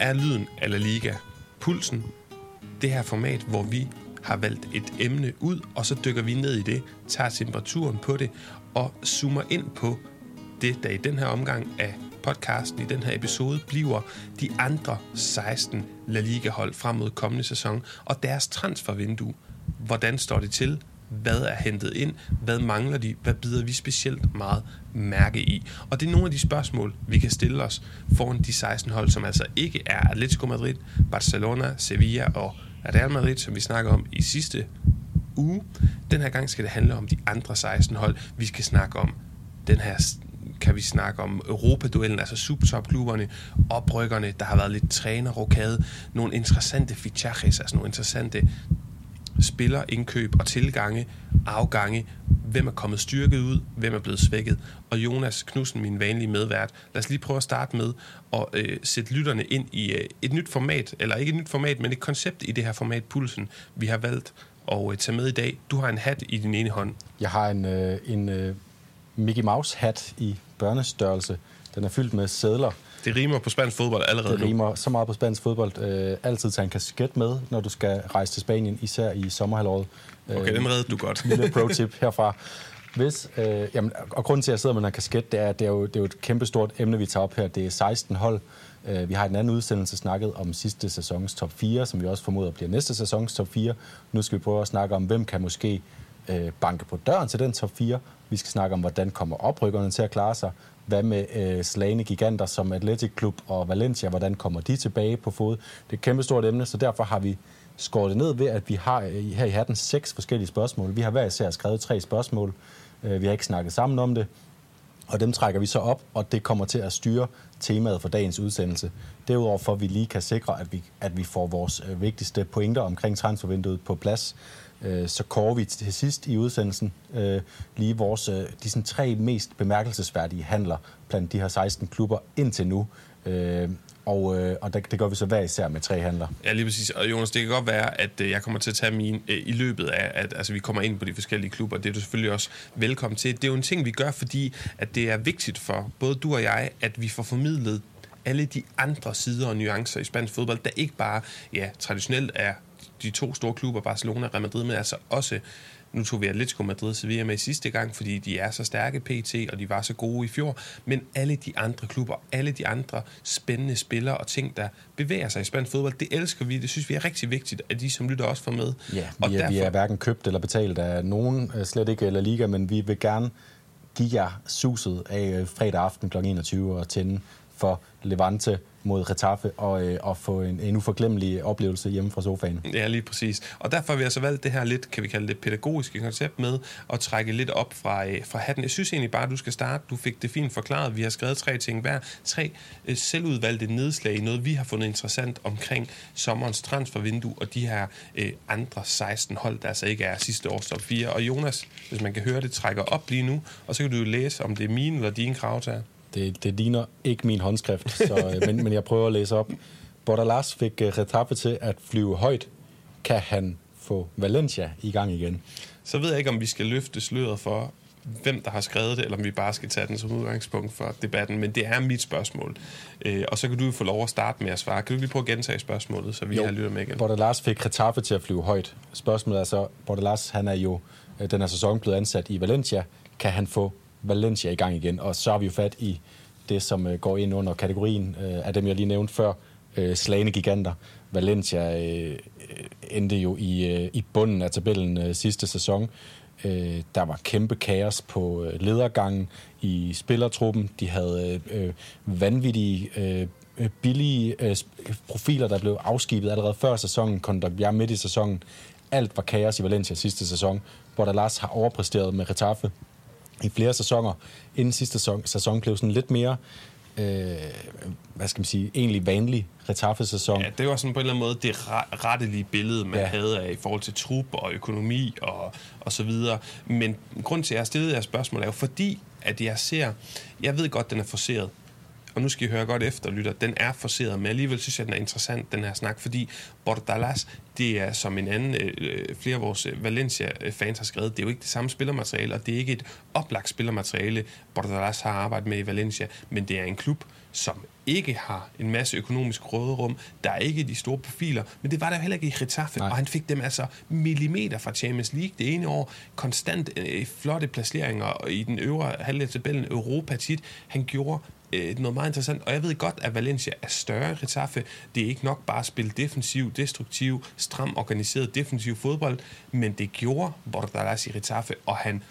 er lyden af La Liga. Pulsen. Det her format, hvor vi har valgt et emne ud, og så dykker vi ned i det, tager temperaturen på det, og zoomer ind på det, der i den her omgang af podcasten, i den her episode, bliver de andre 16 La Liga-hold frem mod kommende sæson, og deres transfervindue. Hvordan står det til? Hvad er hentet ind? Hvad mangler de? Hvad bider vi specielt meget mærke i? Og det er nogle af de spørgsmål, vi kan stille os foran de 16 hold, som altså ikke er Atletico Madrid, Barcelona, Sevilla og Real Madrid, som vi snakker om i sidste uge. Den her gang skal det handle om de andre 16 hold. Vi skal snakke om den her kan vi snakke om Europaduellen, altså supertopklubberne, oprykkerne, der har været lidt trænerrokade, nogle interessante fichajes, altså nogle interessante spillerindkøb og tilgange, afgange, hvem er kommet styrket ud, hvem er blevet svækket. Og Jonas Knudsen, min vanlige medvært, lad os lige prøve at starte med at øh, sætte lytterne ind i øh, et nyt format, eller ikke et nyt format, men et koncept i det her format Pulsen, vi har valgt at øh, tage med i dag. Du har en hat i din ene hånd. Jeg har en, øh, en øh, Mickey Mouse hat i børnestørrelse. Den er fyldt med sædler. Det rimer på spansk fodbold allerede Det rimer nu. så meget på spansk fodbold. Øh, altid tage en kasket med, når du skal rejse til Spanien, især i sommerhalvåret. Okay, den redde du godt. Lille pro-tip herfra. Hvis, øh, jamen, og grunden til, at jeg sidder med den kasket, det er, det er, jo, det er jo et kæmpestort emne, vi tager op her. Det er 16 hold. Øh, vi har i den anden udsendelse snakket om sidste sæsons top 4, som vi også formoder bliver næste sæsons top 4. Nu skal vi prøve at snakke om, hvem kan måske øh, banke på døren til den top 4. Vi skal snakke om, hvordan kommer oprykkerne til at klare sig. Hvad med øh, slagende giganter som Athletic Club og Valencia? Hvordan kommer de tilbage på fod? Det er et kæmpestort emne, så derfor har vi skåret det ned ved, at vi har øh, her i hatten seks forskellige spørgsmål. Vi har hver især skrevet tre spørgsmål. Øh, vi har ikke snakket sammen om det. Og dem trækker vi så op, og det kommer til at styre temaet for dagens udsendelse. Derudover for, at vi lige kan sikre, at vi, at vi får vores øh, vigtigste pointer omkring transfervinduet på plads, øh, så kårer vi til sidst i udsendelsen øh, lige vores, øh, de sådan, tre mest bemærkelsesværdige handler blandt de her 16 klubber indtil nu. Øh, og, øh, og det, det gør vi så hver især med tre handler. Ja, lige præcis. Og Jonas, det kan godt være, at øh, jeg kommer til at tage min øh, i løbet af, at altså, vi kommer ind på de forskellige klubber. Det er du selvfølgelig også velkommen til. Det er jo en ting, vi gør, fordi at det er vigtigt for både du og jeg, at vi får formidlet alle de andre sider og nuancer i spansk fodbold, der ikke bare ja, traditionelt er de to store klubber, Barcelona og Real Madrid, men altså også nu tog vi Atletico Madrid Sevilla med sidste gang, fordi de er så stærke PT, og de var så gode i fjor. Men alle de andre klubber, alle de andre spændende spillere og ting, der bevæger sig i spansk fodbold, det elsker vi. Det synes vi er rigtig vigtigt, at de som lytter også får med. Ja, vi er, og derfor... vi er hverken købt eller betalt af nogen, øh, slet ikke La Liga, men vi vil gerne give jer suset af øh, fredag aften kl. 21 og tænde for Levante mod Retaffe og, øh, og få en, en uforglemmelig oplevelse hjemme fra sofaen. Ja, lige præcis. Og derfor har vi altså valgt det her lidt, kan vi kalde det, pædagogiske koncept med at trække lidt op fra, øh, fra hatten. Jeg synes egentlig bare, at du skal starte. Du fik det fint forklaret. Vi har skrevet tre ting hver. Tre øh, selvudvalgte nedslag i noget, vi har fundet interessant omkring sommerens transfervindue og de her øh, andre 16 hold, der altså ikke er sidste års top 4. Og Jonas, hvis man kan høre det, trækker op lige nu, og så kan du jo læse, om det er mine eller dine krav til det, det ligner ikke min håndskrift, så, øh, men, men jeg prøver at læse op. Bordalas fik uh, Retafe til at flyve højt. Kan han få Valencia i gang igen? Så ved jeg ikke, om vi skal løfte sløret for, hvem der har skrevet det, eller om vi bare skal tage den som udgangspunkt for debatten, men det er mit spørgsmål. Øh, og så kan du få lov at starte med at svare. Kan du lige prøve at gentage spørgsmålet, så vi jo, har lyttet med igen? Bordalas fik Retafe til at flyve højt. Spørgsmålet er så, Bordalas, han er jo den her sæson blevet ansat i Valencia. Kan han få Valencia i gang igen. Og så har vi jo fat i det, som øh, går ind under kategorien øh, af dem, jeg lige nævnte før, øh, slagende giganter. Valencia øh, øh endte jo i, øh, i bunden af tabellen øh, sidste sæson. Øh, der var kæmpe kaos på øh, ledergangen i spillertruppen. De havde øh, øh vanvittige, øh, billige øh, profiler, der blev afskibet allerede før sæsonen. Kondogbia midt i sæsonen. Alt var kaos i Valencia sidste sæson, hvor der Lars har overpræsteret med Retaffe i flere sæsoner. Inden sidste sæson, sæson blev sådan lidt mere øh, hvad skal man sige, egentlig vanlig Retaffe-sæson. Ja, det var sådan på en eller anden måde det rettelige billede, man ja. havde af i forhold til trup og økonomi og, og så videre. Men grund til, at jeg har stillet jer spørgsmål, er jo fordi, at jeg ser, jeg ved godt, den er forseret, og nu skal I høre godt efter, lytter, den er forseret, men alligevel synes jeg, den er interessant, den her snak, fordi Bordalas, det det er, som en anden, øh, flere af vores Valencia-fans har skrevet, det er jo ikke det samme spillermateriale, og det er ikke et oplagt spillermateriale, Bordalas har arbejdet med i Valencia, men det er en klub, som ikke har en masse økonomisk råderum. Der er ikke de store profiler, men det var der heller ikke i Getafe, Nej. og han fik dem altså millimeter fra Champions League det ene år. Konstant øh, flotte placeringer i den øvre halvdel af tabellen, Europa tit. Han gjorde øh, noget meget interessant, og jeg ved godt, at Valencia er større end Getafe. Det er ikke nok bare at spille defensiv, destruktiv, stram, organiseret defensiv fodbold, men det gjorde Bordalas i Getafe, og han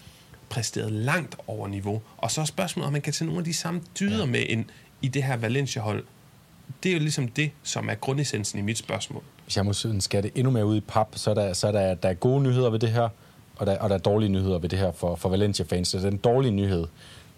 præsterede langt over niveau. Og så er spørgsmålet, om man kan tage nogle af de samme dyder ja. med en, i det her Valencia-hold. Det er jo ligesom det, som er grundessensen i mit spørgsmål. Hvis jeg må skære det endnu mere ud i pap, så er der, så er der, der er gode nyheder ved det her, og der, og der er dårlige nyheder ved det her for, for Valencia-fans. Så den dårlige nyhed,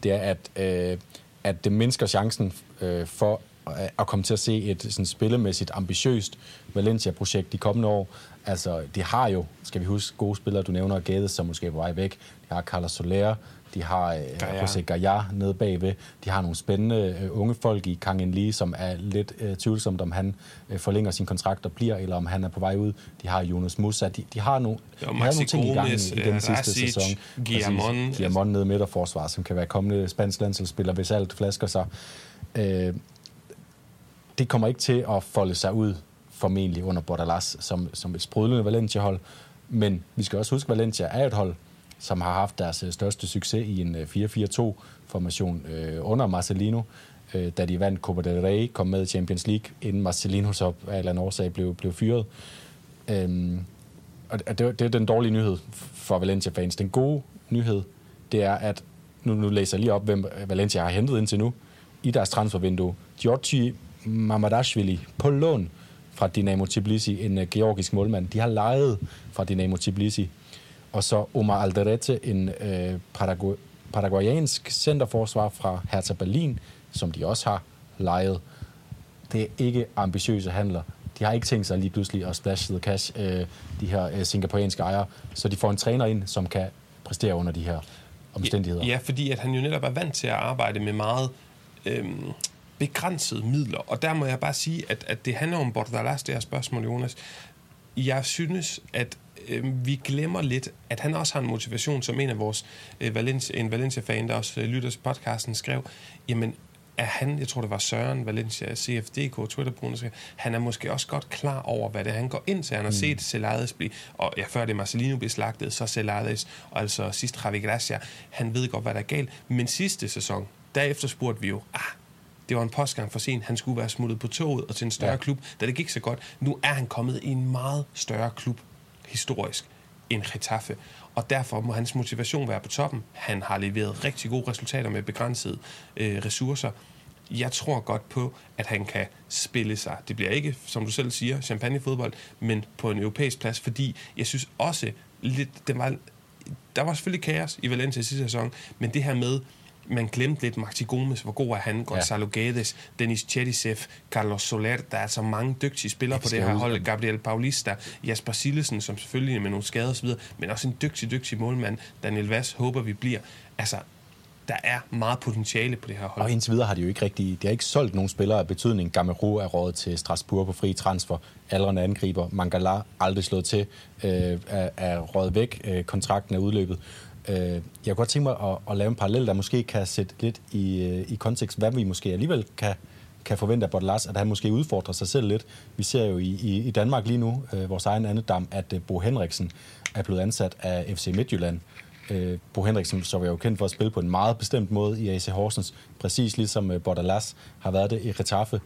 det er, at, øh, at det mindsker chancen øh, for øh, at komme til at se et sådan spillemæssigt ambitiøst Valencia-projekt de kommende år. Altså, de har jo, skal vi huske, gode spillere, du nævner, Gades, som måske er på vej væk. De har Carlos Soler, de har øh, José Gaia nede bagved. De har nogle spændende øh, unge folk i Kang Lee, som er lidt øh, tvivlsomt, om han øh, forlænger sin kontrakt og bliver, eller om han er på vej ud. De har Jonas Musa. De, de har, nogle, de har nogle ting i gang i, i den sidste Rasic, sæson. Guillamon. Guillamon nede midterforsvar, som kan være kommende spansk landsholdsspiller, hvis alt flasker sig. Øh, det kommer ikke til at folde sig ud formentlig under Bordalas som, som et sprudlende Valencia-hold. Men vi skal også huske, at Valencia er et hold, som har haft deres øh, største succes i en øh, 4-4-2-formation øh, under Marcelino, øh, da de vandt Copa del Rey, kom med i Champions League, inden Marcelino så af en eller anden årsag blev, blev fyret. Øhm, og det, det er den dårlige nyhed for Valencia-fans. Den gode nyhed, det er, at nu, nu læser jeg lige op, hvem Valencia har hentet indtil nu i deres transfervindue. Giorgi Mamadashvili på lån fra Dinamo Tbilisi, en uh, georgisk målmand. De har lejet fra Dinamo Tbilisi og så Omar Alderete, en øh, paragu- paraguayansk centerforsvar fra Hertha Berlin, som de også har lejet. Det er ikke ambitiøse handler. De har ikke tænkt sig lige pludselig at splash the cash, øh, de her øh, singaporeanske ejere, så de får en træner ind, som kan præstere under de her omstændigheder. Ja, fordi at han jo netop er vant til at arbejde med meget øh, begrænsede midler, og der må jeg bare sige, at, at det handler om Bordalas, det her spørgsmål, Jonas. Jeg synes, at øh, vi glemmer lidt, at han også har en motivation, som en af vores øh, Valencia, en Valencia-fan, der også øh, lytter til podcasten, skrev, jamen er han, jeg tror det var Søren Valencia, CFDK, Twitter skrev, han er måske også godt klar over, hvad det er, han går ind til. Han har mm. set Celades blive, og ja, før det Marcelino blev slagtet, så Celades, og altså sidst Javi Gracia, han ved godt, hvad der er galt. Men sidste sæson, derefter spurgte vi jo, ah, det var en postgang for sent. Han skulle være smuttet på toget og til en større ja. klub, da det gik så godt. Nu er han kommet i en meget større klub historisk end Getafe. Og derfor må hans motivation være på toppen. Han har leveret rigtig gode resultater med begrænsede øh, ressourcer. Jeg tror godt på, at han kan spille sig. Det bliver ikke, som du selv siger, champagnefodbold, men på en europæisk plads, fordi jeg synes også, lidt, det var, der var selvfølgelig kaos i Valencia sidste sæson, men det her med, man glemte lidt Maxi Gomes, hvor god er han, Gonzalo ja. Guedes, Denis Chedisev, Carlos Soler, der er altså mange dygtige spillere på det her hold, Gabriel Paulista, Jasper Sillesen, som selvfølgelig med nogle skader osv., men også en dygtig, dygtig målmand, Daniel Vass, håber vi bliver. Altså, der er meget potentiale på det her hold. Og indtil videre har de jo ikke rigtig, de har ikke solgt nogen spillere af betydning. Gamero er rådet til Strasbourg på fri transfer. Aldrende angriber. Mangala aldrig slået til, øh, er, er rådet væk. Øh, kontrakten er udløbet. Øh, jeg kunne godt tænke mig at, at lave en parallel, der måske kan sætte lidt i, øh, i kontekst, hvad vi måske alligevel kan, kan forvente af Bordelas, at han måske udfordrer sig selv lidt. Vi ser jo i, i, i Danmark lige nu, øh, vores egen andedam, at øh, Bo Henriksen er blevet ansat af FC Midtjylland. Øh, Bo Henriksen, så var jo kendt for at spille på en meget bestemt måde i AC Horsens, præcis ligesom øh, Bordelas har været det i Retaffe.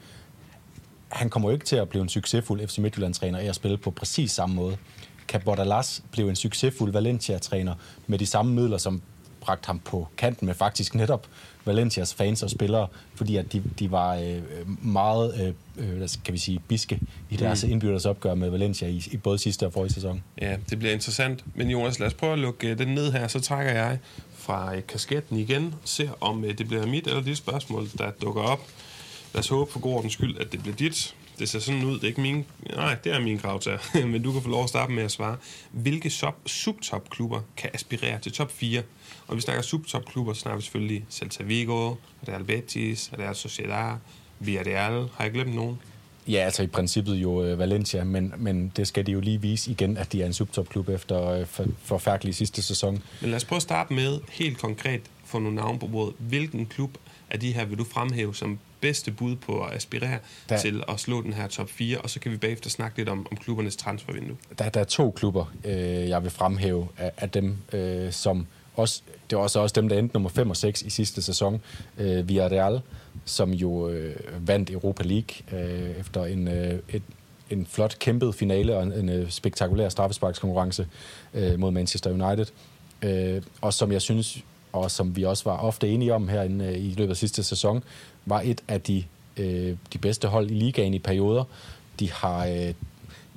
Han kommer jo ikke til at blive en succesfuld FC Midtjylland-træner af at spille på præcis samme måde kan Bordalas blive en succesfuld Valencia-træner med de samme midler, som bragte ham på kanten med faktisk netop Valencias fans og spillere, fordi at de, de var øh, meget, øh, øh kan vi sige, biske i deres mm. indbyggers opgør med Valencia i, i både sidste og forrige sæson. Ja, det bliver interessant. Men Jonas, lad os prøve at lukke øh, den ned her, så trækker jeg fra øh, kasketten igen, se om øh, det bliver mit eller dit spørgsmål, der dukker op. Lad os håbe for god ordens skyld, at det bliver dit det ser sådan ud. Det er ikke min... Nej, det er min krav til. Men du kan få lov at starte med at svare. Hvilke subtopklubber kan aspirere til top 4? Og vi snakker subtopklubber, så snakker vi selvfølgelig Celta Vigo, Real Betis, Real Sociedad, Villarreal. Har jeg glemt nogen? Ja, altså i princippet jo øh, Valencia, men, men det skal de jo lige vise igen, at de er en subtopklub efter øh, for, forfærdelig sidste sæson. Men lad os prøve at starte med helt konkret for nogle navne på bordet. Hvilken klub af de her vil du fremhæve som bedste bud på at aspirere der, til at slå den her top 4, og så kan vi bagefter snakke lidt om, om klubbernes transfervindue. Der, der er to klubber, øh, jeg vil fremhæve af, af dem, øh, som også, det var også, også dem, der endte nummer 5 og 6 i sidste sæson. Øh, Villarreal, som jo øh, vandt Europa League øh, efter en, øh, et, en flot kæmpet finale og en, en øh, spektakulær straffesparkskonkurrence øh, mod Manchester United. Øh, og som jeg synes, og som vi også var ofte enige om her øh, i løbet af sidste sæson, var et af de, øh, de bedste hold i ligaen i perioder. De har, øh,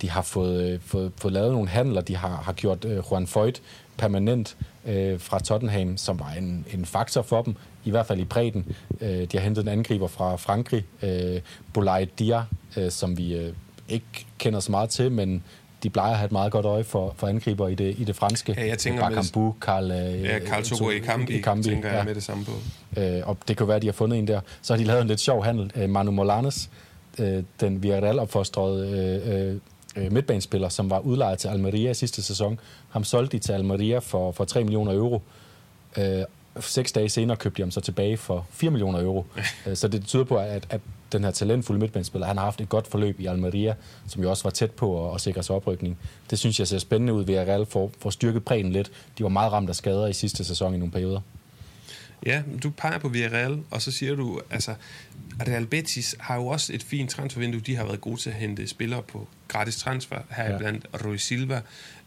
de har fået, øh, fået, fået lavet nogle handler, de har, har gjort øh, Juan Foyt permanent øh, fra Tottenham, som var en, en faktor for dem, i hvert fald i bredden. Øh, de har hentet en angriber fra Frankrig, øh, Boulay Dia, øh, som vi øh, ikke kender så meget til, men de plejer at have et meget godt øje for, for angriber i det, i det franske. Ja, jeg tænker Bakambu, Karl... Øh, ja, Karl Togo i Kambi, Kambi, tænker jeg ja. med det samme på. Øh, og det kan være, at de har fundet en der. Så har de lavet en lidt sjov handel. Øh, Manu Molanes, øh, den Villarreal-opfostrede øh, øh, midtbanespiller, som var udlejet til Almeria sidste sæson. Ham solgte de til Almeria for, for 3 millioner euro. Øh, seks dage senere købte de ham så tilbage for 4 millioner euro. Øh, så det tyder på, at, at den her talentfulde midtbanespiller, han har haft et godt forløb i Almeria, som jo også var tæt på at, at sikre sig oprykning. Det synes jeg ser spændende ud ved at Real får, får styrket bredden lidt. De var meget ramt af skader i sidste sæson i nogle perioder. Ja, du peger på Villarreal, og så siger du, altså, Real Betis har jo også et fint transfervindue. De har været gode til at hente spillere på gratis transfer, her ja. blandt Rui Silva.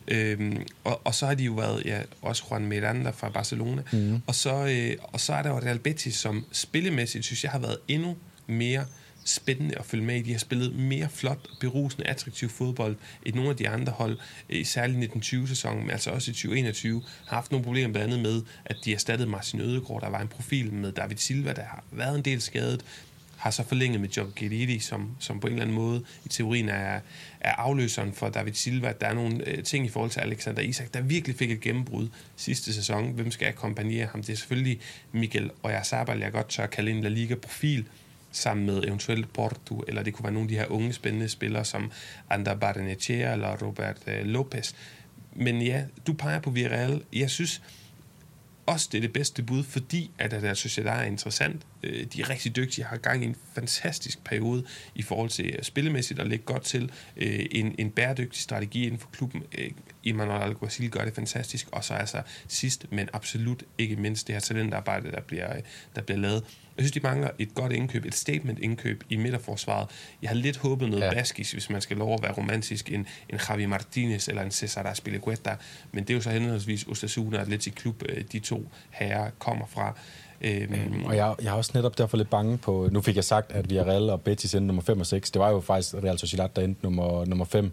Øhm, og, og så har de jo været, ja, også Juan Miranda fra Barcelona. Mm. Og, så, øh, og så er der jo Real Betis, som spillemæssigt, synes jeg, har været endnu mere spændende at følge med i. De har spillet mere flot, berusende, attraktiv fodbold end nogle af de andre hold, særligt i 1920-sæsonen, men altså også i 2021, har haft nogle problemer blandt andet med, at de erstattede Marcin Ødegaard. Der var en profil med David Silva, der har været en del skadet, har så forlænget med Joe Gedidi, som, som på en eller anden måde i teorien er, er afløseren for David Silva. Der er nogle øh, ting i forhold til Alexander Isak, der virkelig fik et gennembrud sidste sæson. Hvem skal akkompagnere ham? Det er selvfølgelig Miguel Oyarzabal, jeg godt tør kalde en La Liga-profil, sammen med eventuelt Porto, eller det kunne være nogle af de her unge spændende spillere, som Ander Barnechea eller Robert øh, Lopez. Men ja, du peger på Villarreal. Jeg synes, også det er det bedste bud, fordi at der Sociedad er interessant. Øh, de er rigtig dygtige, har gang i en fantastisk periode i forhold til øh, spillemæssigt at lægge godt til. Øh, en, en bæredygtig strategi inden for klubben. Øh, Emmanuel Alguacil gør det fantastisk, og så altså sidst, men absolut ikke mindst det her talentarbejde, der bliver, der bliver lavet. Jeg synes, de mangler et godt indkøb, et statement-indkøb i midterforsvaret. Jeg har lidt håbet noget ja. baskisk, hvis man skal lov at være romantisk, en, en Javi Martinez eller en Cesar Aspilicueta, men det er jo så henholdsvis Osasuna og Atletic Klub, øh, de to herrer kommer fra. Øhm, øhm, og jeg, jeg er også netop derfor lidt bange på... Nu fik jeg sagt, at Villarreal og Betis endte nummer 5 og 6. Det var jo faktisk Real Sociedad, der endte nummer, nummer 5.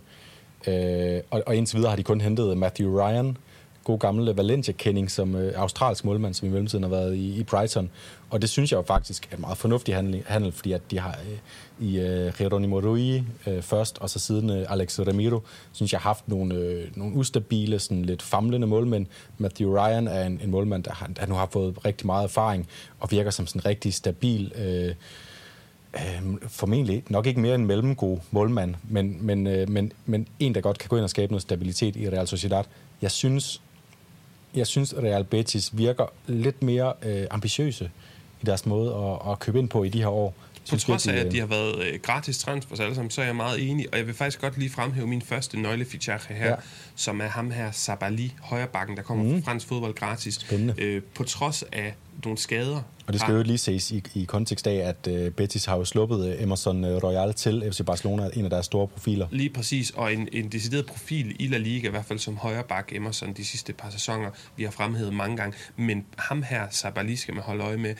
Øh, og, og indtil videre har de kun hentet Matthew Ryan, god gamle Valencia-kending som øh, australsk målmand, som i mellemtiden har været i, i Brighton. Og det synes jeg jo faktisk er en meget fornuftig handel, handel fordi at de har øh, i øh, Geronimo Rui øh, først, og så siden øh, Alex Ramiro, synes jeg har haft nogle, øh, nogle ustabile, sådan lidt famlende målmænd. Matthew Ryan er en, en målmand, der, har, der nu har fået rigtig meget erfaring, og virker som sådan en rigtig stabil... Øh, Øh, formentlig nok ikke mere en mellemgod målmand, men, men, øh, men, men en, der godt kan gå ind og skabe noget stabilitet i Real Sociedad. Jeg synes, jeg synes, Real Betis virker lidt mere øh, ambitiøse i deres måde at, at købe ind på i de her år. På trods af, at de har været øh, gratis transfers alle sammen, så er jeg meget enig. Og jeg vil faktisk godt lige fremhæve min første nøglefichage her, ja. som er ham her, Sabali, højrebakken, der kommer mm. fra fransk fodbold gratis. Spændende. Øh, på trods af nogle skader. Og det skal jo lige ses i, i kontekst af, at uh, Betis har jo sluppet uh, Emerson uh, Royal til FC Barcelona, en af deres store profiler. Lige præcis, og en, en decideret profil i La Liga, i hvert fald som højre bak Emerson de sidste par sæsoner, vi har fremhævet mange gange. Men ham her, Sabali, skal man holde øje med.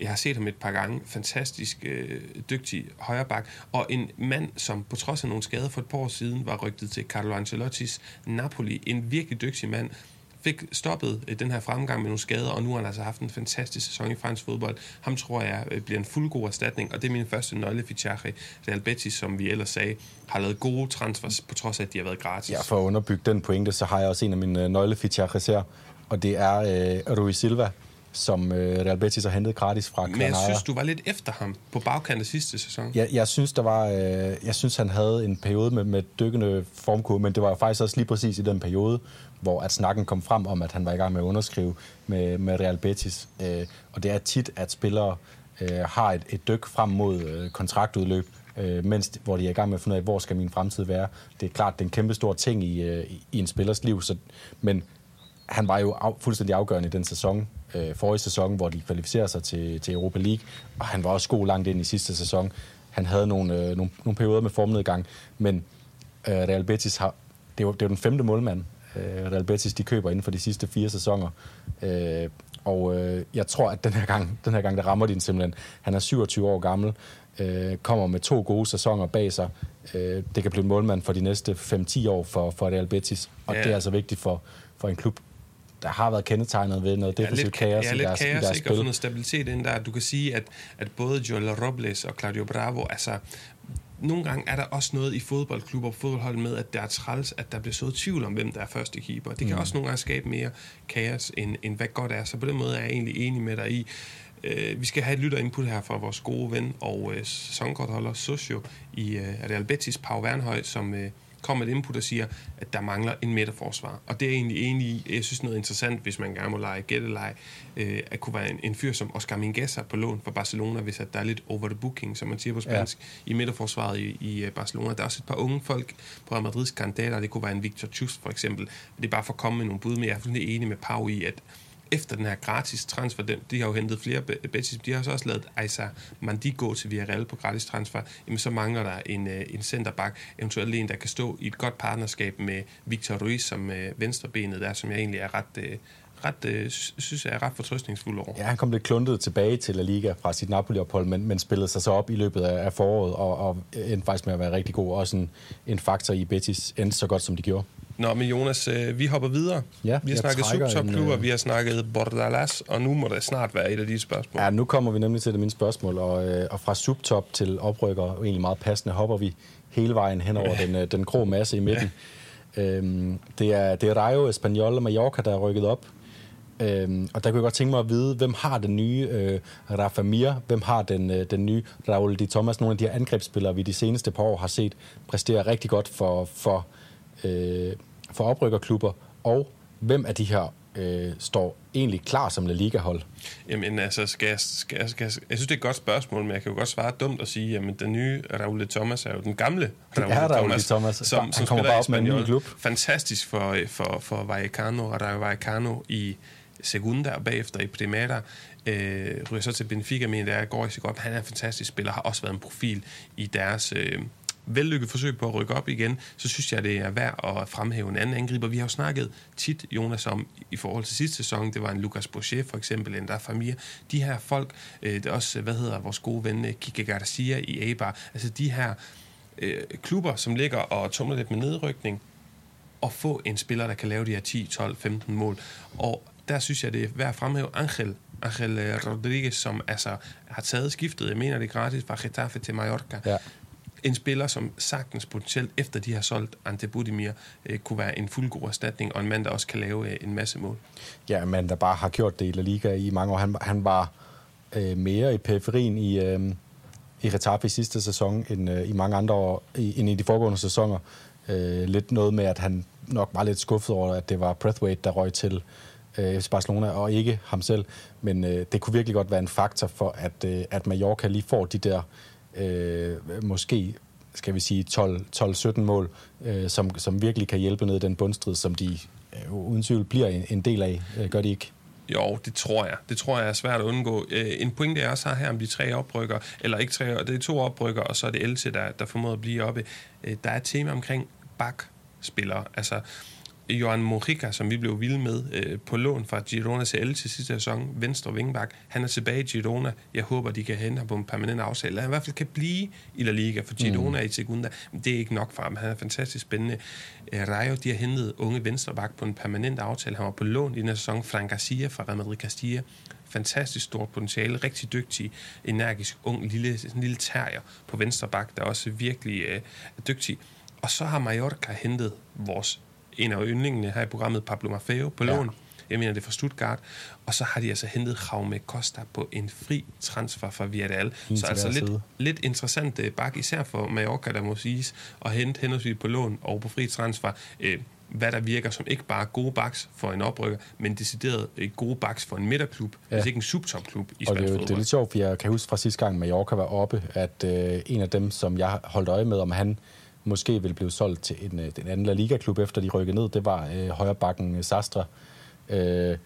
Jeg har set ham et par gange. Fantastisk øh, dygtig højreback. Og en mand, som på trods af nogle skader for et par år siden, var rygtet til Carlo Ancelottis Napoli. En virkelig dygtig mand fik stoppet øh, den her fremgang med nogle skader, og nu har han altså haft en fantastisk sæson i fransk fodbold. Ham tror jeg øh, bliver en fuldgod erstatning, og det er min første nøglefichache. Real Betis, som vi ellers sagde, har lavet gode transfers, på trods af, at de har været gratis. Ja, for at underbygge den pointe, så har jeg også en af mine øh, nøgle her, og det er øh, Rui Silva, som øh, Real Betis har hentet gratis fra Men jeg synes, du var lidt efter ham på bagkant af sidste sæson. Jeg, jeg synes, der var, øh, jeg synes, han havde en periode med, med dykkende formkurve, men det var faktisk også lige præcis i den periode, hvor at snakken kom frem om, at han var i gang med at underskrive med, med Real Betis. Øh, og det er tit, at spillere øh, har et, et dyk frem mod øh, kontraktudløb, øh, mens, hvor de er i gang med at finde ud af, hvor skal min fremtid være. Det er klart, det er en kæmpe stor ting i, øh, i en spillers liv, så, men han var jo af, fuldstændig afgørende i den sæson, øh, forrige sæson, hvor de kvalificerer sig til, til Europa League, og han var også god langt ind i sidste sæson. Han havde nogle, øh, nogle, nogle perioder med formnedgang, men øh, Real Betis har, det er, jo, det er jo den femte målmand, øh, Real Betis de køber inden for de sidste fire sæsoner. Øh, og øh, jeg tror, at den her gang, den her gang der rammer de simpelthen. Han er 27 år gammel, øh, kommer med to gode sæsoner bag sig. Øh, det kan blive en målmand for de næste 5-10 år for, for Real Betis, og ja. det er altså vigtigt for, for en klub, der har været kendetegnet ved noget defensivt ja, kaos ja, i deres, kaos, i deres ikke? Og noget stabilitet ind der. Du kan sige, at, at både Joel Robles og Claudio Bravo, altså nogle gange er der også noget i fodboldklubber og fodboldhold med, at der er træls, at der bliver så tvivl om, hvem der er første keeper. Det kan mm. også nogle gange skabe mere kaos, end, end hvad godt er. Så på den måde er jeg egentlig enig med dig i. Uh, vi skal have et lytterinput her fra vores gode ven og uh, sæsonkortholder Socio i uh, Real Betis, Pau Wernhøj, som uh, kommer et input og siger, at der mangler en midterforsvar. Og det er jeg egentlig enig i. Jeg synes noget interessant, hvis man gerne må lege gættelej, øh, at kunne være en, en fyr som Oscar Mingueza på lån for Barcelona, hvis at der er lidt over the booking, som man siger på spansk, ja. i midterforsvaret i, i øh, Barcelona. Der er også et par unge folk på Real Madrids kandidater, det kunne være en Victor Chus for eksempel. Det er bare for at komme med nogle bud, men jeg er fuldstændig enig med Pau i, at efter den her gratis transfer, de, de har jo hentet flere Betis, de har så også lavet Aisa Mandi gå til Villarreal på gratis transfer, jamen så mangler der en, øh, en centerback, eventuelt en, der kan stå i et godt partnerskab med Victor Ruiz som øh, venstrebenet der, som jeg egentlig er ret, øh, ret, øh, synes jeg er ret fortrøstningsfuld over. Ja, han kom lidt kluntet tilbage til La Liga fra sit Napoli-ophold, men, men spillede sig så op i løbet af, af foråret, og, og endte faktisk med at være rigtig god. Også en, en faktor i Betis endte så godt, som de gjorde. Nå, men Jonas, øh, vi hopper videre. Ja, vi har snakket subtopklubber, øh... vi har snakket Bordalas, og nu må det snart være et af de spørgsmål. Ja, nu kommer vi nemlig til det mine spørgsmål, og, øh, og fra subtop til oprykker, og egentlig meget passende, hopper vi hele vejen hen over den, øh, den grå masse i midten. Ja. Øhm, det, er, det er Rayo, Espanyol og Mallorca, der er rykket op. Øhm, og der kunne jeg godt tænke mig at vide, hvem har den nye øh, Rafa Mir, hvem har den, øh, den nye Raul Di Thomas, nogle af de her angrebsspillere, vi de seneste par år har set præstere rigtig godt for, for øh, for oprykkerklubber, og hvem af de her øh, står egentlig klar som La Liga-hold? Jamen altså, skal jeg, skal, skal jeg, jeg synes, det er et godt spørgsmål, men jeg kan jo godt svare dumt og sige, jamen den nye Raul Thomas er jo den gamle Raul, er Raul Thomas, Thomas, som, som kommer bare op med en ny klub. Fantastisk for, for, for Vallecano og Rayo Vallecano i Segunda og bagefter i Primera. Øh, ryger så til Benfica, men det er, går ikke så godt. Han er en fantastisk spiller, har også været en profil i deres... Øh, vellykket forsøg på at rykke op igen, så synes jeg, det er værd at fremhæve en anden angriber. Vi har jo snakket tit, Jonas, om i forhold til sidste sæson, det var en Lucas Boucher for eksempel, en der Famir. De her folk, øh, det er også, hvad hedder vores gode ven øh, Kike Garcia i Eibar, altså de her øh, klubber, som ligger og tumler lidt med nedrykning, og få en spiller, der kan lave de her 10, 12, 15 mål. Og der synes jeg, det er værd at fremhæve Angel Angel øh, Rodriguez, som altså har taget skiftet, jeg mener det er gratis, fra Getafe til Mallorca. Ja en spiller, som sagtens potentielt, efter de har solgt Ante Budimir, øh, kunne være en fuldgod erstatning, og en mand, der også kan lave øh, en masse mål. Ja, men der bare har gjort det i La Liga i mange år. Han, han var øh, mere i periferien i, øh, i Retaf i sidste sæson, end øh, i mange andre år, i, end i de foregående sæsoner. Øh, lidt noget med, at han nok var lidt skuffet over, at det var Breathwaite, der røg til øh, Barcelona, og ikke ham selv. Men øh, det kunne virkelig godt være en faktor for, at, øh, at Mallorca lige får de der øh, måske skal vi sige 12-17 mål, øh, som, som virkelig kan hjælpe ned i den bundstrid, som de øh, uden tvivl bliver en, en del af. Øh, gør de ikke? Jo, det tror jeg. Det tror jeg er svært at undgå. Øh, en pointe, jeg også har her om de tre oprykker, eller ikke tre, det er to oprykker, og så er det Else, der, der formår at blive oppe. Øh, der er et tema omkring bakspillere. Altså, Johan Mojica, som vi blev vilde med øh, på lån fra Girona CL til sidste sæson, venstre vingbak. Han er tilbage i Girona. Jeg håber, de kan hente ham på en permanent aftale. Eller han i hvert fald kan blive i La Liga, for Girona mm. er i Segunda. Det er ikke nok for ham. Han er fantastisk spændende. Øh, Rayo, de har hentet unge venstreback på en permanent aftale. Han var på lån i den sæson. Frank Garcia fra Real Madrid Castilla fantastisk stort potentiale, rigtig dygtig, energisk, ung, lille, lille terrier på venstre bak, der også virkelig øh, er dygtig. Og så har Mallorca hentet vores en af yndlingene her i programmet, Pablo Maffeo, på lån. Ja. Jeg mener, det er fra Stuttgart. Og så har de altså hentet Jaume Costa på en fri transfer fra Villarreal. Fint Så til altså lidt, side. lidt interessant øh, bak, især for Mallorca, der må siges, at hente henholdsvis på lån og på fri transfer. Øh, hvad der virker som ikke bare gode baks for en oprykker, men decideret øh, gode baks for en midterklub, ja. Hvis ikke en subtopklub i Og spansk er, fodbold. det er lidt sjovt, for jeg kan huske fra sidste gang, Mallorca var oppe, at øh, en af dem, som jeg holdt øje med, om han måske ville blive solgt til en, en den anden La Liga-klub, efter de rykkede ned, det var øh, højrebakken øh, Sastra. Øh,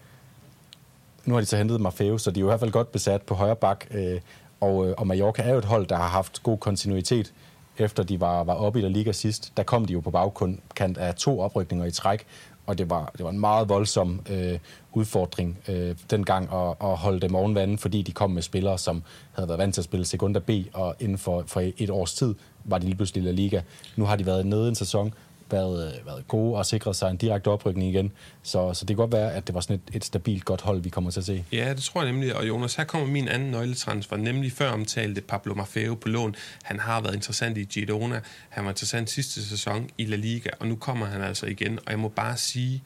nu har de så hentet Maffeo, så de er jo i hvert fald godt besat på højre bak. Øh, og, øh, og Mallorca er jo et hold, der har haft god kontinuitet, efter de var, var oppe i La Liga sidst. Der kom de jo på bagkant af to oprykninger i træk, og det var, det var en meget voldsom øh, udfordring øh, dengang at, at holde dem oven vandet, fordi de kom med spillere, som havde været vant til at spille Segunda B, og inden for, for et års tid var de lige pludselig i La Liga. Nu har de været nede en sæson, været, øh, været gode og sikret sig en direkte oprykning igen. Så, så det kan godt være, at det var sådan et, et stabilt godt hold, vi kommer til at se. Ja, det tror jeg nemlig. Og Jonas, her kommer min anden nøgletransfer, nemlig før omtalte Pablo Maffeo på lån. Han har været interessant i Girona. Han var interessant sidste sæson i La Liga, og nu kommer han altså igen. Og jeg må bare sige,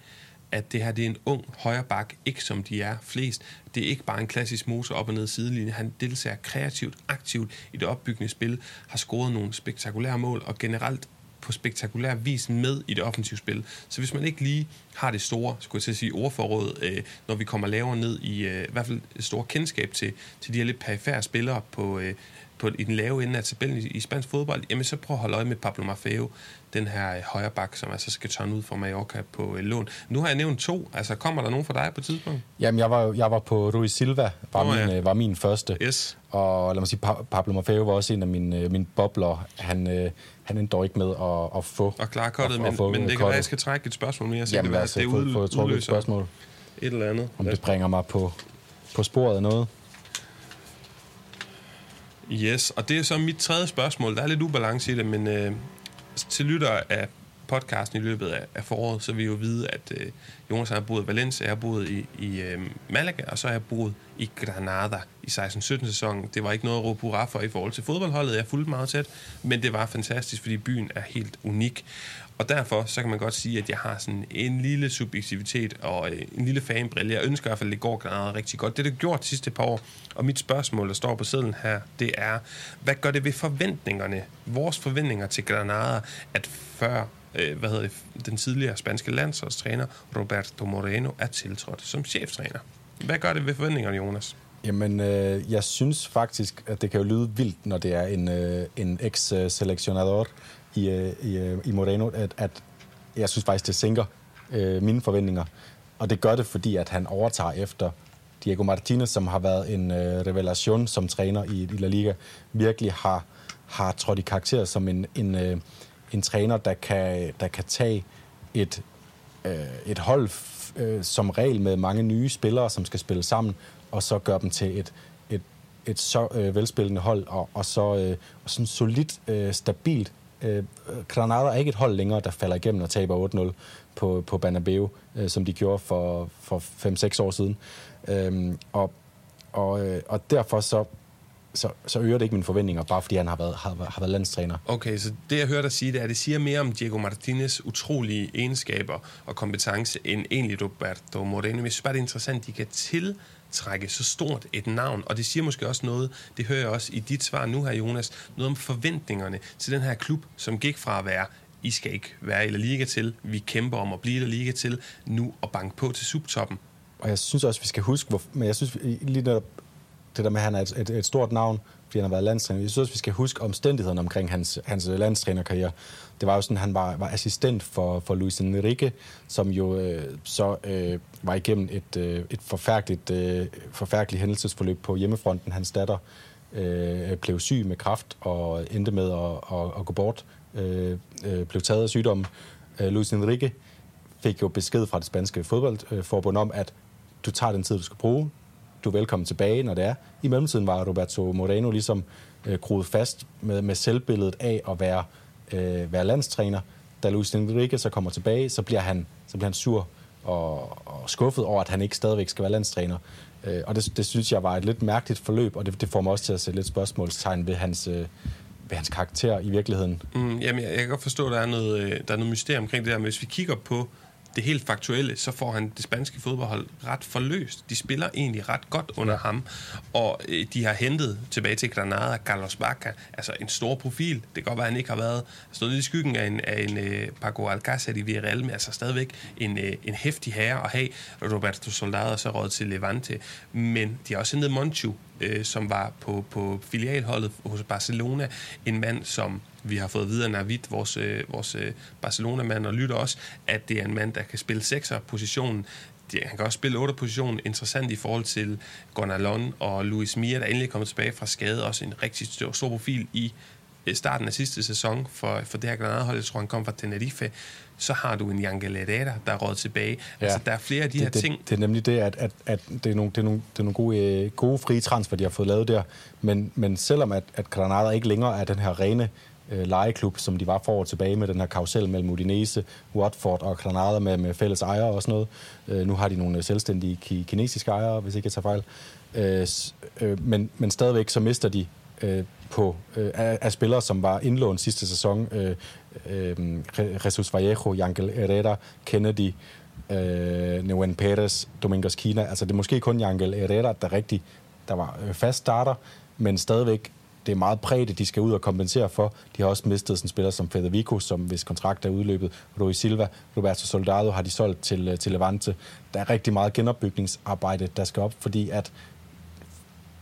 at det her det er en ung højre bak, ikke som de er flest. Det er ikke bare en klassisk motor op og ned sidelinje. Han deltager kreativt, aktivt i det opbyggende spil, har scoret nogle spektakulære mål, og generelt på spektakulær vis med i det offensive spil. Så hvis man ikke lige har det store, skulle jeg til at sige, ordforråd, øh, når vi kommer lavere ned i, øh, i hvert fald et stort kendskab til, til de her lidt perifære spillere på, øh, på, i den lave ende af tabellen i, i spansk fodbold, jamen så prøv at holde øje med Pablo Maffeo, den her øh, højre bak, som altså skal tørne ud fra Mallorca på øh, lån. Nu har jeg nævnt to, altså kommer der nogen for dig på et tidspunkt? Jamen, jeg var, jeg var på Rui Silva, var, oh, min, øh, var min første. Yes. Og lad mig sige, Pa- Pablo Maffeo var også en af mine, øh, mine bobler. Han, øh, han endte dog ikke med at, at få... Og klar kottet, at- men, få, men øh, det kan være, at jeg skal trække et spørgsmål mere, så Jamen, det kan være, det få, få trukket et spørgsmål, et eller andet. om det bringer mig på, på sporet af noget. Yes, og det er så mit tredje spørgsmål. Der er lidt ubalance i det, men øh, til lytter af podcasten i løbet af, af foråret, så vil I jo vide, at øh, Jonas har boet i Valencia, jeg har boet i, i øh, Malaga, og så har jeg boet i Granada i 16-17 sæsonen. Det var ikke noget at råbe hurra for i forhold til fodboldholdet, jeg fulgte meget tæt, men det var fantastisk, fordi byen er helt unik. Og derfor så kan man godt sige, at jeg har sådan en lille subjektivitet og øh, en lille fanbrille. Jeg ønsker i hvert fald, at det går Granada rigtig godt. Det er det gjort de sidste par år. Og mit spørgsmål, der står på sedlen her, det er, hvad gør det ved forventningerne, vores forventninger til Granada, at før øh, hvad hedder det, den tidligere spanske landsholdstræner Roberto Moreno er tiltrådt som cheftræner? Hvad gør det ved forventningerne, Jonas? Jamen, øh, jeg synes faktisk, at det kan jo lyde vildt, når det er en, øh, en ex-selektionador i, øh, i, øh, i Moreno, at, at jeg synes faktisk, det sænker øh, mine forventninger. Og det gør det, fordi at han overtager efter Diego Martinez, som har været en øh, revelation som træner i, i La Liga, virkelig har, har trådt i karakter som en, en, øh, en træner, der kan, der kan tage et, øh, et hold øh, som regel med mange nye spillere, som skal spille sammen, og så gøre dem til et, et, et så øh, velspillende hold, og, og så øh, og sådan solidt, øh, stabilt. Øh, Granada er ikke et hold længere, der falder igennem og taber 8-0 på, på Banabeo, øh, som de gjorde for, for 5-6 år siden. Øh, og, og, øh, og derfor så, så, så øger det ikke mine forventninger, bare fordi han har været, har, har været landstræner. Okay, så det jeg hørte dig sige, det er, at det siger mere om Diego Martinez utrolige egenskaber og kompetence end egentlig Roberto Moreno. Jeg synes bare, det er interessant, at de kan tiltrække så stort et navn, og det siger måske også noget, det hører jeg også i dit svar nu her, Jonas, noget om forventningerne til den her klub, som gik fra at være I skal ikke være i La Liga til, vi kæmper om at blive i La Liga til, nu at banke på til subtoppen. Og jeg synes også, vi skal huske, hvor, men jeg synes lige netop det der med, at han er et, et, et stort navn, fordi han har været landstræner. Jeg synes også, vi skal huske omstændighederne omkring hans, hans øh, landstrænerkarriere. Det var jo sådan, at han var, var assistent for, for Luis Enrique, som jo øh, så øh, var igennem et, øh, et forfærdeligt, øh, forfærdeligt hændelsesforløb på hjemmefronten. Hans datter øh, blev syg med kraft og endte med at, at, at gå bort. Øh, øh, blev taget af sygdommen. Øh, Luis Enrique fik jo besked fra det spanske fodboldforbund om, at du tager den tid, du skal bruge. Du er velkommen tilbage, når det er. I mellemtiden var Roberto Moreno ligesom øh, groet fast med, med selvbilledet af at være, øh, være landstræner. Da Luis Enrique så kommer tilbage, så bliver han, så bliver han sur og, og skuffet over, at han ikke stadigvæk skal være landstræner. Øh, og det, det synes jeg var et lidt mærkeligt forløb, og det, det får mig også til at sætte lidt spørgsmålstegn ved hans, øh, ved hans karakter i virkeligheden. Mm, jamen, jeg, jeg kan godt forstå, at der er noget, øh, der er noget mysterium omkring det der, men hvis vi kigger på det helt faktuelle, så får han det spanske fodboldhold ret forløst. De spiller egentlig ret godt under ja. ham, og øh, de har hentet tilbage til Granada Carlos Baca, altså en stor profil. Det kan godt være, at han ikke har været stået i skyggen af en, af en uh, Paco Alcácer i Villarreal, men altså stadigvæk en, uh, en hæftig herre at have. Roberto Soldado og så råd til Levante, men de har også hentet Monchu, øh, som var på, på filialholdet hos Barcelona. En mand, som vi har fået videre Navid, vores, øh, vores øh, Barcelona-mand, og lytter også, at det er en mand, der kan spille sekser-positionen. Han kan også spille 8 positionen Interessant i forhold til Gonalon og Luis Mia, der endelig er kommet tilbage fra skade. Også en rigtig stor, stor profil i øh, starten af sidste sæson for, for det her Granada-hold. Jeg tror, han kom fra Tenerife. Så har du en Yangel Herrera, der er råd tilbage. Ja. Altså, der er flere af de det, her det, ting. Det er nemlig det, at, at, at det, er nogle, det, er nogle, det er nogle gode, gode frie transfer, de har fået lavet der. Men, men selvom at, at Granada ikke længere er den her rene øh, legeklub, som de var for år tilbage med den her karusel mellem Udinese, Watford og Granada med, med fælles ejere og sådan noget. Øh, nu har de nogle selvstændige ki- kinesiske ejere, hvis ikke jeg tager fejl. Øh, øh, men, men stadigvæk så mister de øh, på øh, af, af spillere, som var indlånt sidste sæson. Øh, øh, Jesus Vallejo, Yangel Herrera, Kennedy, øh, Neuen Perez, Domingos Kina. Altså det er måske kun Yangel Herrera, der rigtig der var øh, fast starter, men stadigvæk det er meget præget, de skal ud og kompensere for. De har også mistet sådan en spiller som Federico, som hvis kontrakt er udløbet. Rui Silva, Roberto Soldado har de solgt til, øh, til Levante. Der er rigtig meget genopbygningsarbejde, der skal op, fordi at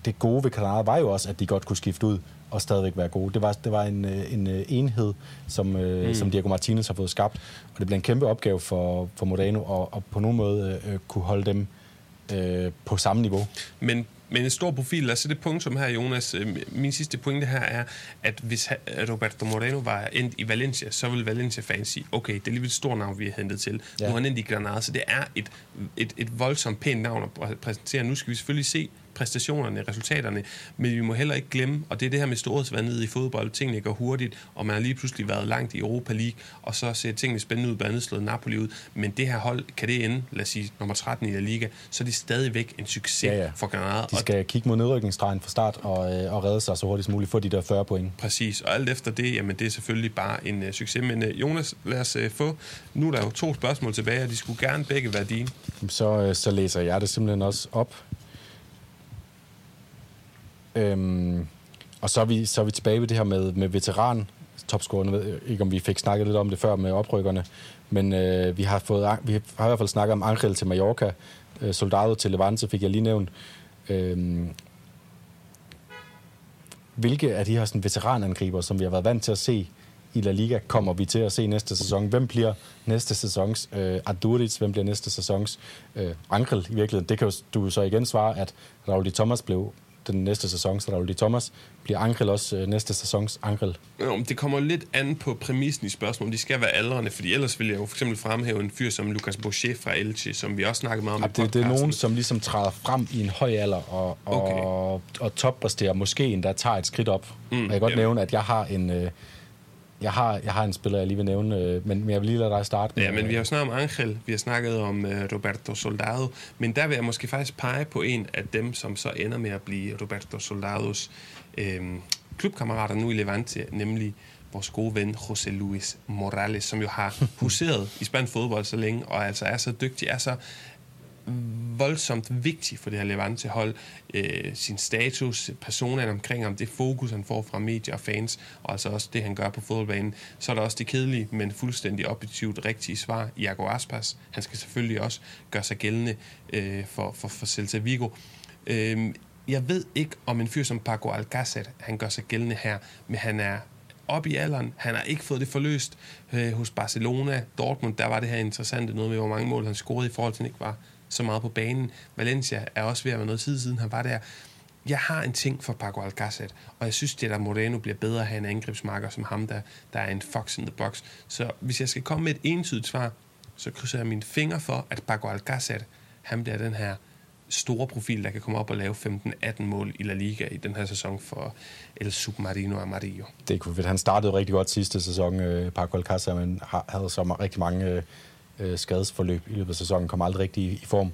det gode ved Granada var jo også, at de godt kunne skifte ud og stadigvæk være gode. Det var, det var en, øh, en øh, enhed, som, mm. som Diego Martinez har fået skabt, og det bliver en kæmpe opgave for, for Modano at, at på nogen måde øh, kunne holde dem øh, på samme niveau. Men men en stor profil, lad os sætte et punktum her, Jonas. Øh, min sidste pointe her er, at hvis Roberto Moreno var endt i Valencia, så ville Valencia-fans sige, okay, det er lige et stort navn, vi har hentet til. Ja. Nu er han endt i Granada, så det er et, et, et voldsomt pænt navn at præsentere. Nu skal vi selvfølgelig se præstationerne, resultaterne, men vi må heller ikke glemme, og det er det her med storhedsvandet i fodbold, tingene går hurtigt, og man har lige pludselig været langt i Europa League, og så ser tingene spændende ud, blandt andet slået Napoli ud, men det her hold, kan det ende, lad os sige, nummer 13 i La Liga, så er det stadigvæk en succes ja, ja. for Granada. De skal og kigge mod nedrykningsstregen fra start og, øh, og redde sig så hurtigt som muligt, få de der 40 point. Præcis, og alt efter det, jamen det er selvfølgelig bare en uh, succes. Men uh, Jonas, lad os uh, få, nu er der jo to spørgsmål tilbage, og de skulle gerne begge være dine. Så, uh, så læser jeg det simpelthen også op. Øhm, og så er, vi, så er vi tilbage ved det her med, med veteran topscorerne. Jeg ved ikke, om vi fik snakket lidt om det før med oprykkerne, men øh, vi, har fået, vi har i hvert fald snakket om Angel til Mallorca, øh, Soldado til Levante fik jeg lige nævnt. Øhm, hvilke af de her sådan, veteranangriber, som vi har været vant til at se i La Liga, kommer vi til at se næste sæson? Hvem bliver næste sæsons øh, Aduriz? Hvem bliver næste sæsons øh, Angel i virkeligheden? Det kan du så igen svare, at Raul Thomas blev den næste sæson, så Raul Thomas. Bliver Angel også øh, næste sæsons Angel? Jo, det kommer lidt an på præmissen i spørgsmålet. De skal være aldrende, fordi ellers vil jeg jo for eksempel fremhæve en fyr som Lucas Boucher fra Elche, som vi også snakkede meget om ja, det, det er nogen, som ligesom træder frem i en høj alder og, og, okay. og, og toppræsterer, måske endda tager et skridt op. Mm, jeg kan godt jamen. nævne, at jeg har en... Øh, jeg har, jeg har en spiller, jeg lige vil nævne, øh, men, men jeg vil lige lade dig starte. Med, ja, men vi har snakket om Angel, vi har snakket om uh, Roberto Soldado, men der vil jeg måske faktisk pege på en af dem, som så ender med at blive Roberto Soldados øh, klubkammerater nu i Levante, nemlig vores gode ven José Luis Morales, som jo har huseret i spansk fodbold så længe, og altså er så dygtig, er så voldsomt vigtig for det her Levante-hold. Øh, sin status, personen omkring ham, det fokus, han får fra medier og fans, og altså også det, han gør på fodboldbanen. Så er der også det kedelige, men fuldstændig objektivt rigtige svar, Iago Aspas. Han skal selvfølgelig også gøre sig gældende øh, for, for, for Celta Vigo. Øh, jeg ved ikke, om en fyr som Paco Alcacer, han gør sig gældende her, men han er op i alderen. Han har ikke fået det forløst øh, hos Barcelona. Dortmund, der var det her interessante noget med, hvor mange mål han scorede i forhold til, han ikke var så meget på banen. Valencia er også ved at være noget tid siden, han var der. Jeg har en ting for Paco Alcácer, og jeg synes, at Moreno bliver bedre at have en angrebsmarker som ham, der, der er en fox in the box. Så hvis jeg skal komme med et entydigt svar, så krydser jeg mine fingre for, at Paco Alcácer, han bliver den her store profil, der kan komme op og lave 15-18 mål i La Liga i den her sæson for El Submarino Amarillo. Det kunne Han startede rigtig godt sidste sæson, øh, Paco Alcácer, men havde så rigtig mange øh, øh, skadesforløb i løbet af sæsonen, kom aldrig rigtig i, i form.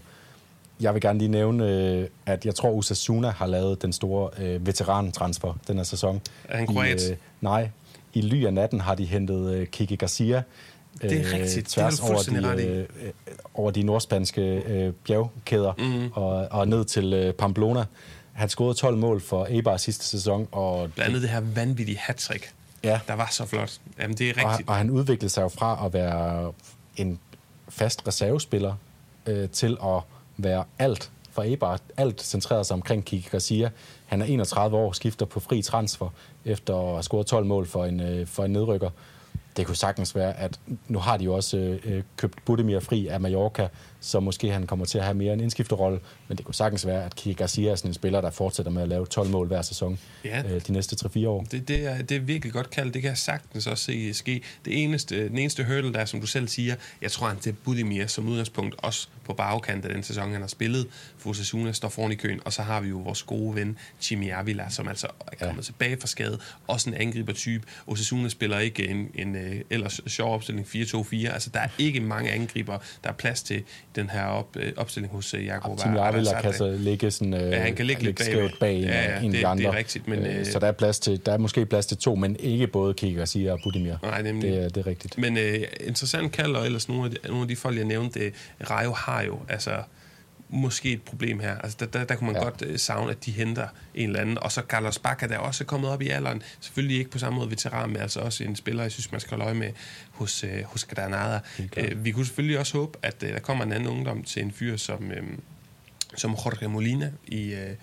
Jeg vil gerne lige nævne, øh, at jeg tror, Osasuna har lavet den store øh, veterantransfer den her sæson. Er han kroat? Øh, nej. I ly af natten har de hentet øh, Kike Garcia, Det er rigtigt. Det tværs har du over ret de, øh, over de nordspanske øh, bjergkæder mm. og, og ned til øh, Pamplona. Han scorede 12 mål for Eibar sidste sæson, og, Blandt andet det her vanvittige hat Ja. der var så flot. Jamen, det er og, rigtigt. og han udviklede sig jo fra at være en fast reservespiller øh, til at være alt for Eibar. Alt centreret sig omkring Kiki Garcia. Han er 31 år, skifter på fri transfer efter at have scoret 12 mål for en, øh, for en nedrykker. Det kunne sagtens være, at nu har de jo også øh, øh købt Budimir fri af Mallorca, så måske han kommer til at have mere en indskifterolle, men det kunne sagtens være, at Kiki Garcia er sådan en spiller, der fortsætter med at lave 12 mål hver sæson Ja. øh, de næste 3-4 år. Det, det, er, det er virkelig godt kaldt. Det kan jeg sagtens også se ske. Det eneste, den eneste hurdle, der er, som du selv siger, jeg tror, han til Budimir som udgangspunkt, også på bagkant af den sæson, han har spillet. Fosasuna står foran i køen, og så har vi jo vores gode ven, Jimmy Avila, som altså er kommet ja. tilbage fra skade. Også en angribertype. Osasuna spiller ikke en, en uh, ellers sjov opstilling 4-2-4. Altså, der er ikke mange angriber, der er plads til den her op, uh, opstilling hos uh, Jakob Tim Arrasate. kan så ligge sådan, øh, Ja, han kan ligge lidt bagved. skævt bag Ja, ja, en det- de andre. det er rigtigt, men, øh, øh, så der er, plads til, der er måske plads til to, men ikke både Garcia og Budimir. Nej, nemlig. det, er, det er rigtigt. Men øh, interessant kald, og ellers nogle af, de, nogle af de folk, jeg nævnte, øh, Rayo har jo altså måske et problem her. Altså, der, der, der kunne man ja. Godt øh, savne, at de henter en eller anden. Og så Carlos Bacca, der er også kommet op i alderen. Selvfølgelig ikke på samme måde veteran, men altså også en spiller, jeg synes, man skal holde øje med hos, øh, hos Granada. Øh, vi kunne selvfølgelig også håbe, at øh, der kommer en anden ungdom til en fyr som, øh, som Jorge Molina i, øh,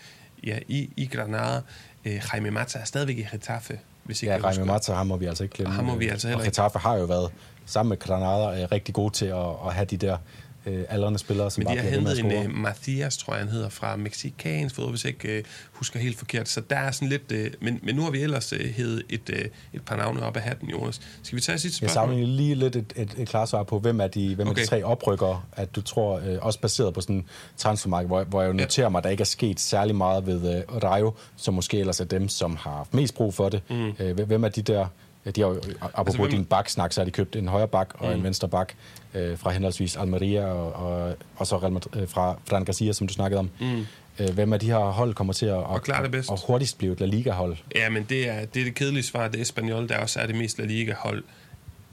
ja, i, i Granada. Øh, Jaime Mata er stadigvæk i Getafe, hvis ikke Ja, Jaime. Mata, ham må vi altså ikke glemme. Ham må vi altså heller og ikke. Getafe har jo været sammen med Granada rigtig gode til at, at have de der øh, aldrende spillere, som Men bare de har med at hentet en uh, Mathias, tror jeg, han hedder, fra mexikansk fodbold, hvis jeg ikke uh, husker helt forkert. Så der er sådan lidt... Uh, men, men nu har vi ellers uh, hævet et, uh, et par navne op af hatten, Jonas. Skal vi tage sit Jeg spørgsmål? savner lige lidt et, et, et klart svar på, hvem er de, hvem Okay. er de tre oprykkere, at du tror, øh, også baseret på sådan transfermarked, hvor, hvor jeg jo Ja. noterer mig, at der ikke er sket særlig meget ved øh, Rayo, som måske ellers er dem, som har haft mest brug for det. Mm. Hvem- hvem er de der? Ja, De har jo, apropos Altså, hvem- din baksnak, så har de købt en højre bak og mm. en venstre bak øh, fra henholdsvis Almeria og, og, og så Real Madrid, øh, fra Fran Garcia, som du snakkede om. Mm. Øh, hvem af de her hold kommer til at og, klare det bedst. og hurtigst blive et La Liga-hold? Ja, men det er det, er det kedelige svar. Det er Espanyol, der også er det mest La Liga-hold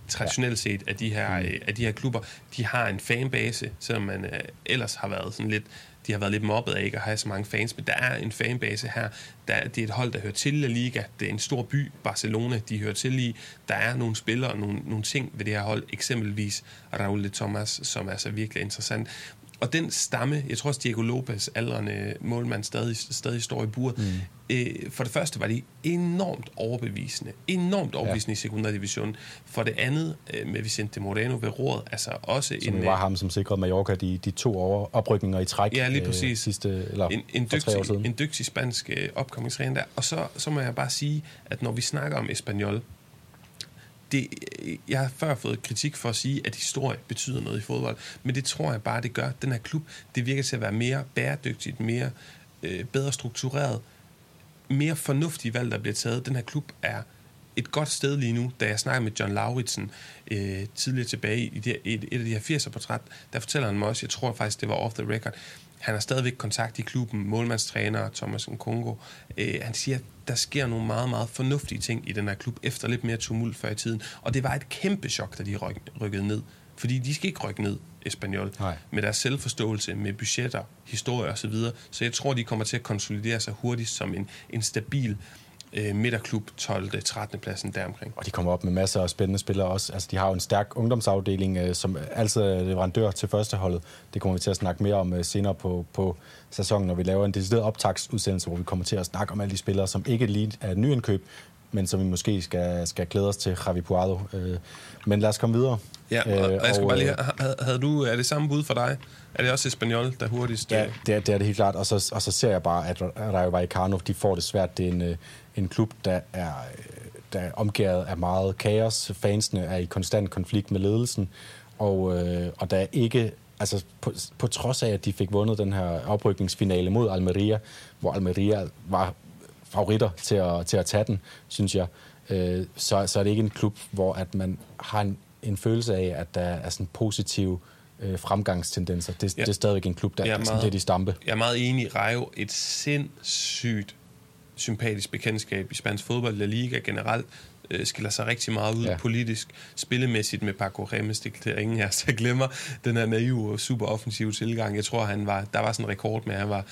traditionelt set af de her, mm. af de her klubber. De har en fanbase, selvom man øh, ellers har været sådan lidt de har været lidt mobbet af ikke at have så mange fans, men der er en fanbase her. Der, det er et hold, der hører til La Liga. Det er en stor by, Barcelona, de hører til i. Der er nogle spillere og nogle, nogle ting ved det her hold, eksempelvis Raul de Thomas, som er så virkelig interessant. Og den stamme, jeg tror også Diego Lopez, aldrende målmand, stadig, stadig står i bur, Mm. Øh, for det første var de enormt overbevisende. Enormt overbevisende ja. i sekundærdivisionen. For det andet, øh, med Vicente Moreno ved roret, altså også Som en... jo var ham, som sikrede Mallorca de, de to over, oprykninger i træk Ja, lige øh, præcis. sidste, eller en, en, dygtig, en dygtig spansk øh, opkommingstræner der. Og så, så må jeg bare sige, at når vi snakker om Espanyol, det, øh, jeg har før fået kritik for at sige, at historie betyder noget i fodbold, men det tror jeg bare, det gør. Den her klub, det virker til at være mere bæredygtigt, mere øh, bedre struktureret, mere fornuftige valg, der bliver taget. Den her klub er et godt sted lige nu. Da jeg snakker med John Lauritsen øh, tidligere tilbage i det, et, et af de her 80'er-portræt, der fortæller han mig også, jeg tror faktisk, det var off the record, han har stadigvæk kontakt i klubben, målmandstræner Thomas Nkongo. Øh, han siger, at der sker nogle meget, meget fornuftige ting i den her klub, efter lidt mere tumult før i tiden. Og det var et kæmpe chok, da de ryk, rykkede ned. Fordi de skal ikke rykke ned, Espanyol, Nej. med deres selvforståelse, med budgetter, historie osv. Så, så jeg tror, de kommer til at konsolidere sig hurtigt som en, en stabil øh, midterklub 12. 13. pladsen deromkring. Og de kommer op med masser af spændende spillere også. Altså, de har jo en stærk ungdomsafdeling, øh, som altid er leverandør til førsteholdet. Det kommer vi til at snakke mere om øh, senere på, på sæsonen, når vi laver en decideret optagsudsendelse, hvor vi kommer til at snakke om alle de spillere, som ikke lige er nyindkøb, men som vi måske skal, skal glæde os til Javi Puado. Øh, men lad os komme videre. Ja, og, og jeg skal bare lige øh, have, havde, du, er det samme bud for dig? Er det også Espanyol, der hurtigst? Ja, øh, det er, det er det helt klart. Og så, og så ser jeg bare, at Rayo Vallecano, de får det svært. Det er en, øh, en klub, der er, øh, der er omgivet af meget kaos. Fansene er i konstant konflikt med ledelsen. Og, øh, og der er ikke... Altså, på, på trods af, at de fik vundet den her oprykningsfinale mod Almeria, hvor Almeria var favoritter til at, til at tage den, synes jeg, øh, så, så er det ikke en klub, hvor at man har en, en følelse af, at der er sådan positive øh, fremgangstendenser. Det, Ja. det er stadigvæk en klub, der Jeg er er sådan lidt i stampe. Jeg er meget enig. Rayo, et sindssygt sympatisk bekendtskab i spansk fodbold, La Liga generelt. øh, skiller sig rigtig meget ud Ja. politisk, spillemæssigt med Paco Remes, det er ingen af os, der glemmer den her naive og super offensive tilgang. Jeg tror, han var, der var sådan en rekord med, at han var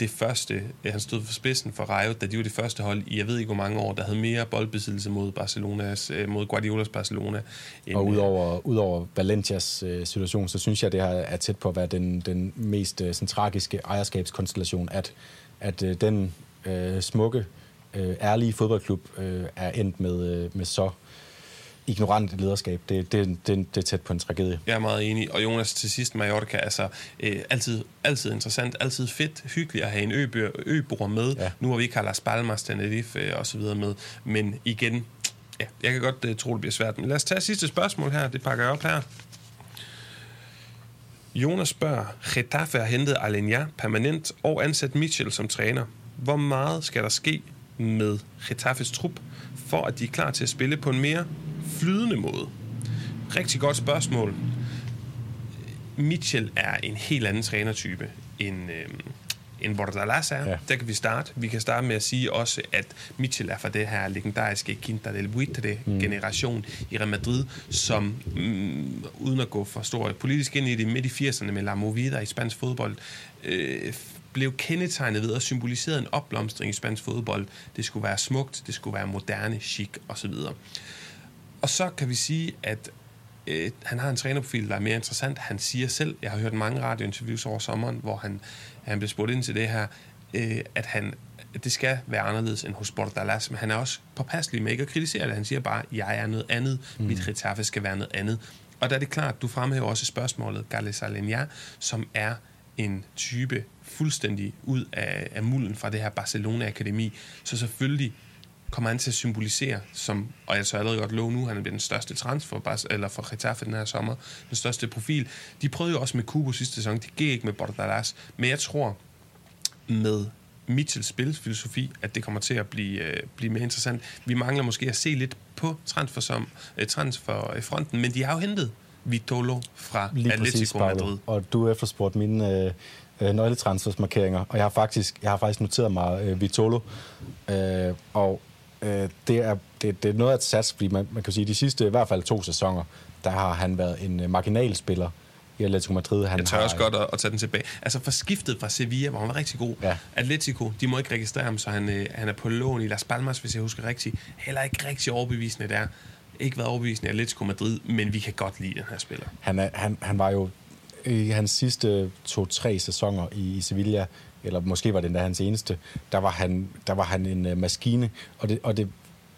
det første, øh, han stod for spidsen for Rayo, da de var det første hold i, jeg ved ikke hvor mange år, der havde mere boldbesiddelse mod Barcelonas, øh, mod Guardiolas Barcelona. End, Og øh, udover, udover Valencias øh, situation, så synes jeg, det her er tæt på at være den, den mest øh, sådan, tragiske ejerskabskonstellation, at, at øh, den øh, smukke, øh, ærlige fodboldklub øh, er endt med, øh, med så ignorant lederskab. Det, det, det, det er tæt på en tragedie. Jeg er meget enig. Og Jonas, til sidst Mallorca, altså øh, altid, altid interessant, altid fedt, hyggeligt at have en øbor, øbor med. Ja. Nu har vi ikke har Las Palmas, Tenerife øh, og så videre med. Men igen, ja, jeg kan godt uh, tro, det bliver svært. Men lad os tage sidste spørgsmål her. Det pakker jeg op her. Jonas spørger, Getafe har hentet Alenia permanent og ansat Mitchell som træner. Hvor meget skal der ske med Getafes trup, for at de er klar til at spille på en mere flydende måde? Rigtig godt spørgsmål. Mitchell er en helt anden trænertype end, øh, end Bordalas er. Ja. Der kan vi starte. Vi kan starte med at sige også, at Mitchell er fra det her legendariske Quinta del Buitre-generation mm. i Real Madrid, som mm, uden at gå for stor politisk ind i det midt i 80'erne med La Movida i spansk fodbold, øh, blev kendetegnet ved at symbolisere en opblomstring i spansk fodbold. Det skulle være smukt, det skulle være moderne, chic osv. Og så kan vi sige, at øh, han har en trænerprofil, der er mere interessant. Han siger selv, jeg har hørt mange radiointerviews over sommeren, hvor han, han blev spurgt ind til det her, øh, at han at det skal være anderledes end hos Bordalas, men han er også påpasselig med ikke at kritisere det. Han siger bare, jeg er noget andet, mm. mit Getafe skal være noget andet. Og der er det klart, du fremhæver også spørgsmålet, Gales Alenia, som er en type fuldstændig ud af, af mulden fra det her Barcelona-akademi. Så selvfølgelig kommer han til at symbolisere, som, og jeg så allerede godt love nu, han er den største transfer eller for Getafe den her sommer, den største profil. De prøvede jo også med Kubo sidste sæson, de gik ikke med Bordalas, men jeg tror med Mitchells spilfilosofi, at det kommer til at blive, øh, blive mere interessant. Vi mangler måske at se lidt på transfer som, øh, transferfronten, men de har jo hentet Vitolo fra Lige præcis, Atletico Paolo. Madrid. Og du efterspurgte mine øh, øh, nøgletransfersmarkeringer, og jeg har faktisk, jeg har faktisk noteret mig øh, Vitolo. Øh, og øh, det, er, det, det er noget af et sats, fordi man, man kan sige, de sidste i hvert fald to sæsoner, der har han været en øh, marginalspiller i Atletico Madrid. Han Jeg tør har, også godt at, at tage den tilbage. Altså for skiftet fra Sevilla, hvor han var rigtig god. Ja. Atletico, de må ikke registrere ham, så han, øh, han er på lån i Las Palmas, hvis jeg husker rigtigt. Heller ikke rigtig overbevisende der. Ikke været overbevisende i Atletico Madrid, men vi kan godt lide den her spiller. Han, er, han, han var jo i hans sidste to-tre sæsoner i, i Sevilla, eller måske var det endda hans eneste, der var han, der var han en øh, maskine, og det, og det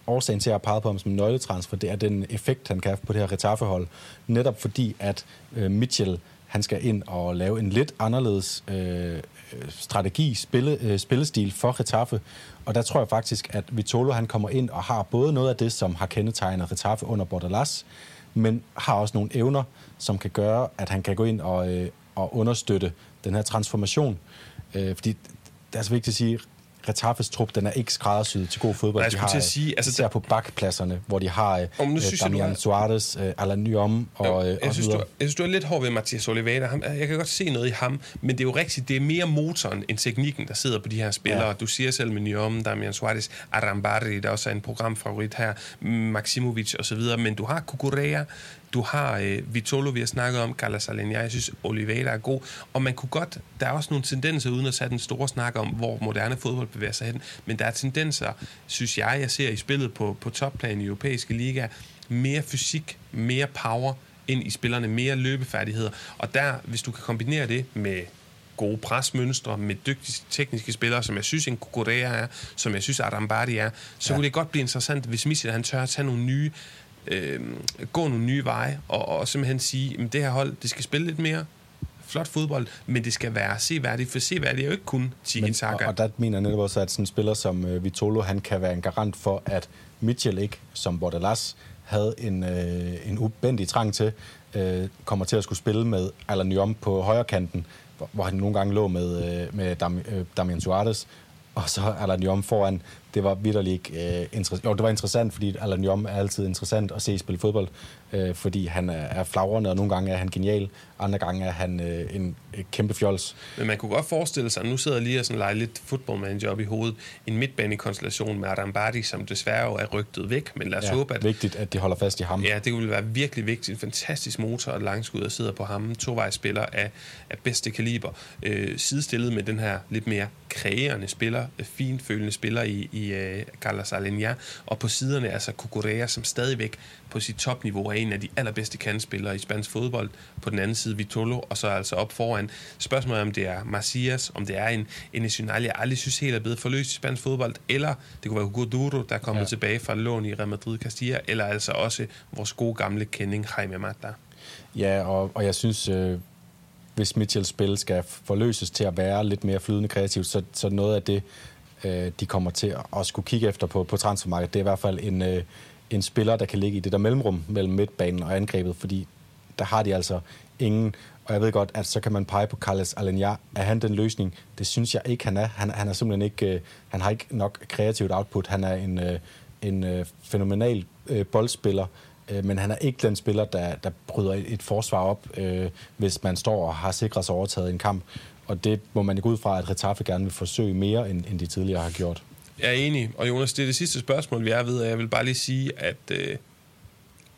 årsagen til, at jeg har peget på ham som nøgletransfer, det er den effekt, han kan have på det her Retaffe-hold. Netop fordi, at øh, Mitchell, han skal ind og lave en lidt anderledes øh, øh strategi, spille, øh, spillestil for Retaffe. Og der tror jeg faktisk, at Vitolo han kommer ind og har både noget af det, som har kendetegnet Retaffe under Bordalas, men har også nogle evner, som kan gøre, at han kan gå ind og, øh, og understøtte den her transformation. Øh, fordi det er så vigtigt at sige, Retafes trup, den er ikke skræddersyet til god fodbold. Nej, jeg De har, til at sige, altså, især på bakpladserne, hvor de har øh, Om, nu synes jeg, Damian er- Suarez, øh, Alan Nyom og, øh, jeg, og synes, du, jeg synes, du er lidt hård ved Mathias Oliveira. Ham, jeg kan godt se noget i ham, men det er jo rigtigt, det er mere motoren end teknikken, der sidder på de her spillere. Ja. Du siger selv med Nyom, Damian Suarez, Arambari, der også er en programfavorit her, Maximovic osv., men du har Kukurea, du har øh, Vitolo, vi har snakket om, Carlos Alenia, jeg synes, Oliveira er god, og man kunne godt, der er også nogle tendenser, uden at sætte den store snak om, hvor moderne fodbold bevæger sig hen, men der er tendenser, synes jeg, jeg ser i spillet på, på topplan i europæiske liga, mere fysik, mere power ind i spillerne, mere løbefærdigheder, og der, hvis du kan kombinere det med gode presmønstre med dygtige tekniske spillere, som jeg synes en Kukurea er, som jeg synes Adam Bardi er, så ja. kunne det godt blive interessant, hvis Mitchell han tør at tage nogle nye, øh, gå nogle nye veje, og, og simpelthen sige, at det her hold, det skal spille lidt mere flot fodbold, men det skal være seværdigt, for seværdigt er jo ikke kun Tiki og, og der mener jeg netop også, at sådan en spiller som øh, Vitolo, han kan være en garant for, at Mitchell ikke, som Bordalas, havde en, øh, en ubendig trang til, øh, kommer til at skulle spille med Alan Nyom på højre kanten, hvor, hvor han nogle gange lå med, øh, med Dam, øh, Damian Suarez, og så Alan Nyom foran det var vidderligt ikke øh, interessant. Jo, det var interessant, fordi Alan Jom er altid interessant at se spille fodbold, øh, fordi han er, er flagrende, og nogle gange er han genial, andre gange er han øh, en et kæmpe fjols. Men man kunne godt forestille sig, nu sidder jeg lige og sådan leger lidt fodboldmanager op i hovedet, en midtbanekonstellation med Adam Bardi, som desværre jo er rygtet væk, men lad os Ja, håbe, at vigtigt, at de holder fast i ham. Ja, det ville være virkelig vigtigt. En fantastisk motor og langskud, der sidder på ham. Tovejsspiller af, af bedste kaliber. Øh, sidestillet med den her lidt mere kreerende spiller, øh, finfølende spiller i, i uh, Carlos Alenia. Og på siderne altså Cucurella, som stadigvæk på sit topniveau er en af de allerbedste kandspillere i spansk fodbold. På den anden side Vitolo, og så altså op foran. Spørgsmålet er, om det er Macias, om det er en, en national, jeg aldrig synes helt er blevet forløst i spansk fodbold, eller det kunne være Hugo Duro, der er kommet. Ja. tilbage fra lån i Real Madrid Castilla, eller altså også vores gode gamle kending Jaime Mata. Ja, og, og jeg synes, øh, hvis Mitchells spil skal forløses til at være lidt mere flydende kreativt, så, så noget af det, øh, de kommer til at, at skulle kigge efter på, på transfermarkedet, det er i hvert fald en, øh, en spiller, der kan ligge i det der mellemrum mellem midtbanen og angrebet, fordi der har de altså ingen, og jeg ved godt, at så kan man pege på Carles Alenya. Er han den løsning? Det synes jeg ikke, han er. Han, han er simpelthen ikke, øh, han har ikke nok kreativt output. Han er en, øh, en øh, fænomenal øh, boldspiller, øh, men han er ikke den spiller, der, der bryder et, et forsvar op, øh, hvis man står og har sikret sig overtaget en kamp. Og det må man ikke ud fra, at Retaffe gerne vil forsøge mere, end, end de tidligere har gjort. Jeg er enig, og Jonas, det er det sidste spørgsmål, vi er ved, og jeg vil bare lige sige, at øh,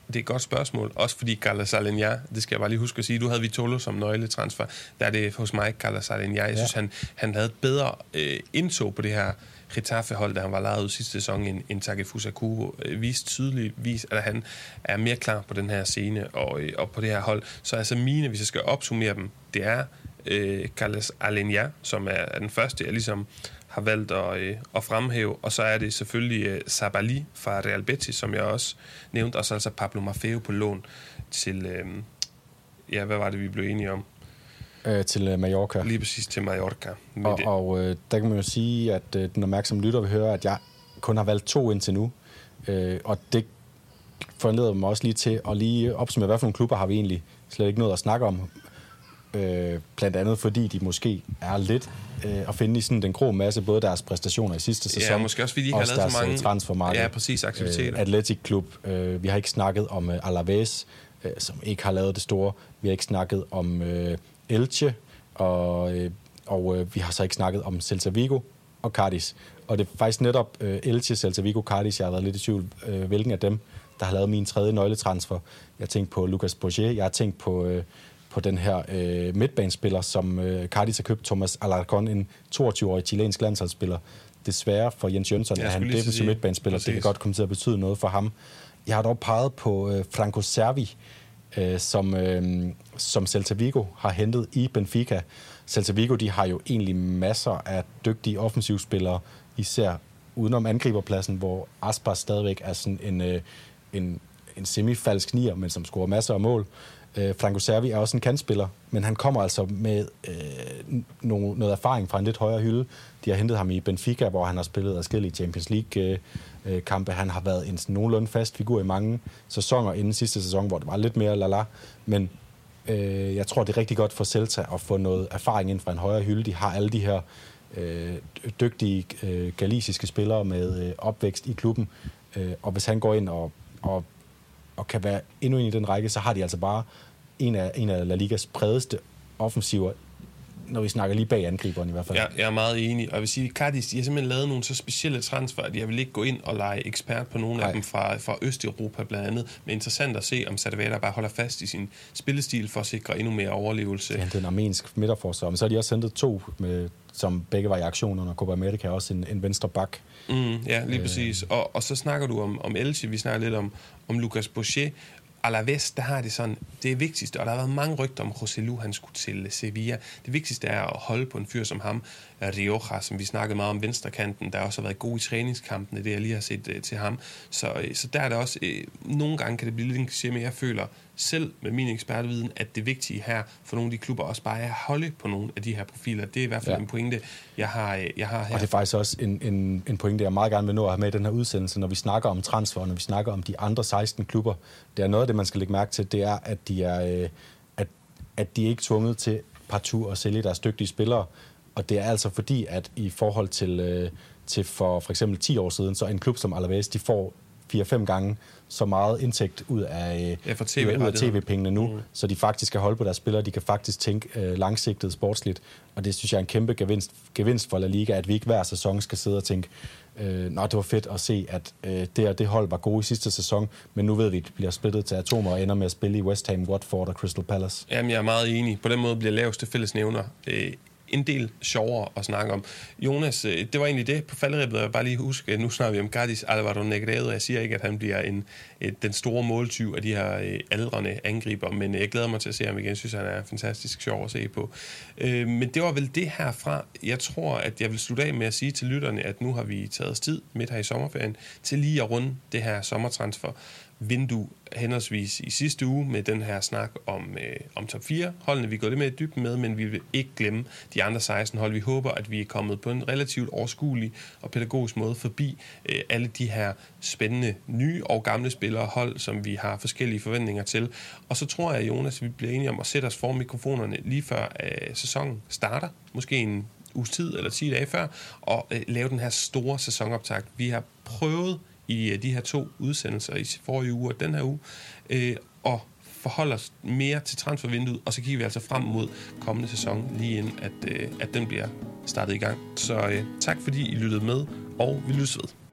det er et godt spørgsmål, også fordi Carlos Alenia, det skal jeg bare lige huske at sige, du havde Vitolo som nøgletransfer, der er det hos mig, Carlos Alenia. Jeg ja. synes, han, han havde et bedre øh, indtog på det her Getafe-hold, da han var lejet ud sidste sæson, end, end Takefusa Kubo, øh, viste tydeligvis, at han er mere klar på den her scene og, øh, og på det her hold. Så altså mine, hvis jeg skal opsummere dem, det er øh, Carlos Alenia, som er, er den første, jeg ligesom har valgt at, øh, at fremhæve. Og så er det selvfølgelig øh, Sabali fra Real Betis, som jeg også nævnte, og så altså Pablo Maffeo på lån til, øh, ja, hvad var det, vi blev enige om? Øh, til øh, Mallorca. Lige præcis til Mallorca. Med Og, det. og øh, der kan man jo sige, at øh, den opmærksomme lytter vil høre, at jeg kun har valgt to indtil nu. Øh, og det foranleder mig også lige til at lige opsummere, hvad for nogle klubber har vi egentlig slet ikke noget at snakke om. Øh, blandt andet fordi de måske er lidt øh, at finde i sådan den grå masse, både deres præstationer i sidste sæson, Ja, måske også fordi de ikke har lavet så mange øh, transfermarked. Ja, præcis, aktiviteter. Øh, Athletic Klub. Øh, vi har ikke snakket om øh, Alaves, øh, som ikke har lavet det store. Vi har ikke snakket om øh, Elche, og, øh, og øh, vi har så ikke snakket om Celta Vigo og Cardis. Og det er faktisk netop øh, Elche, Celta Vigo, Cardis, jeg har været lidt i tvivl, øh, hvilken af dem, der har lavet min tredje nøgletransfer. Jeg har tænkt på Lucas Bourget, jeg har tænkt på, øh, på den her øh, midtbanespiller, som øh, Cardis har købt, Thomas Alarcon, en 22-årig chilensk landsholdsspiller. Desværre for Jens Jønsson er han defensiv midtbanespiller. Det kan præcis. godt komme til at betyde noget for ham. Jeg har dog peget på øh, Franco Servi, øh, som, øh, som Celta Vigo har hentet i Benfica. Celta Vigo de har jo egentlig masser af dygtige offensivspillere, især udenom angriberpladsen, hvor Aspas stadigvæk er sådan en, øh, en, en semifalsk nier, men som scorer masser af mål. Øh, Franco Servi er også en kantspiller, men han kommer altså med øh, no, noget erfaring fra en lidt højere hylde. De har hentet ham i Benfica, hvor han har spillet adskillige Champions League-kampe. Han har været en sådan nogenlunde fast figur i mange sæsoner inden sidste sæson, hvor det var lidt mere lala. Men øh, jeg tror, det er rigtig godt for Celta at få noget erfaring ind fra en højere hylde. De har alle de her øh, dygtige øh, galisiske spillere med øh, opvækst i klubben. Øh, og hvis han går ind og, og, og kan være endnu en i den række, så har de altså bare en af, en af La Ligas bredeste offensiver, når vi snakker lige bag angriberen i hvert fald. Jeg, jeg er meget enig, og jeg vil sige, Cardis, de har simpelthen lavet nogle så specielle transfer, at jeg vil ikke gå ind og lege ekspert på nogle Nej. Nej. af dem fra, fra Østeuropa blandt andet, men interessant at se, om Sadavada bare holder fast i sin spillestil for at sikre endnu mere overlevelse. Ja, den armensk midterforsvar. Men så har de også hentet to, med, som begge var i aktion under Copa America, også en, en venstre bak. Mm, ja, lige præcis. Og, og så snakker du om, om Elche, vi snakker lidt om, om Lucas Boucher. Alaves, der har det sådan, det er vigtigste, og der har været mange rygter om Joselu, han skulle til Sevilla. Det vigtigste er at holde på en fyr som ham, Rioja, som vi snakkede meget om venstrekanten, der også har været god i træningskampene, det jeg lige har set uh, til ham. Så, uh, så der er det også, uh, nogle gange kan det blive lidt en kliché, men jeg føler selv med min ekspertviden, at det vigtige her for nogle af de klubber også bare er at holde på nogle af de her profiler. Det er i hvert fald ja. En pointe, jeg har, uh, jeg har her. Og det er faktisk også en, en, en pointe, jeg meget gerne vil nå at have med i den her udsendelse, når vi snakker om transfer, når vi snakker om de andre 16 klubber. Det er noget af det, man skal lægge mærke til, det er, at de er, øh, at, at de er ikke tvunget til partout at sælge deres dygtige spillere. Og det er altså fordi, at i forhold til, øh, til for for eksempel 10 år siden, så en klub som Alaves, de får 4-5 gange så meget indtægt ud af, Ja, for af- ud af tv-pengene nu, mm. så de faktisk kan holde på deres spillere, de kan faktisk tænke øh, langsigtet sportsligt, og det synes jeg er en kæmpe gevinst, gevinst for La Liga, at vi ikke hver sæson skal sidde og tænke, øh, nå, det var fedt at se, at øh, det og det hold var gode i sidste sæson, men nu ved vi, at de bliver splittet til atomer og ender med at spille i West Ham, Watford og Crystal Palace. Jamen, jeg er meget enig. På den måde bliver laveste fællesnævner øh, en del sjovere at snakke om. Jonas, øh, det var egentlig det på falderibbet. Jeg bare lige huske, øh, nu snakker vi om Gardis Alvaro Negredo. Jeg siger ikke, at han bliver en, øh, den store måltyv af de her aldrende angriber, men jeg glæder mig til at se ham igen. Jeg synes, han er fantastisk sjov at se på. Men det var vel det herfra. Jeg tror, at jeg vil slutte af med at sige til lytterne, at nu har vi taget os tid midt her i sommerferien til lige at runde det her sommertransfer vindue henholdsvis i sidste uge med den her snak om, øh, om top 4 holdene. Vi går lidt mere i dybden med, men vi vil ikke glemme de andre 16 hold. Vi håber, at vi er kommet på en relativt overskuelig og pædagogisk måde forbi øh, alle de her spændende nye og gamle spillere og hold, som vi har forskellige forventninger til. Og så tror jeg, Jonas, vi bliver enige om at sætte os for mikrofonerne lige før øh, sæsonen starter. Måske en uges tid eller 10 dage før, og øh, lave den her store sæsonoptakt. Vi har prøvet i øh, de her to udsendelser i forrige uge og den her uge, øh, og forholder os mere til transfervinduet, og så kigger vi altså frem mod kommende sæson, lige inden at, øh, at den bliver startet i gang. Så øh, tak fordi I lyttede med, og vi lyttes ved.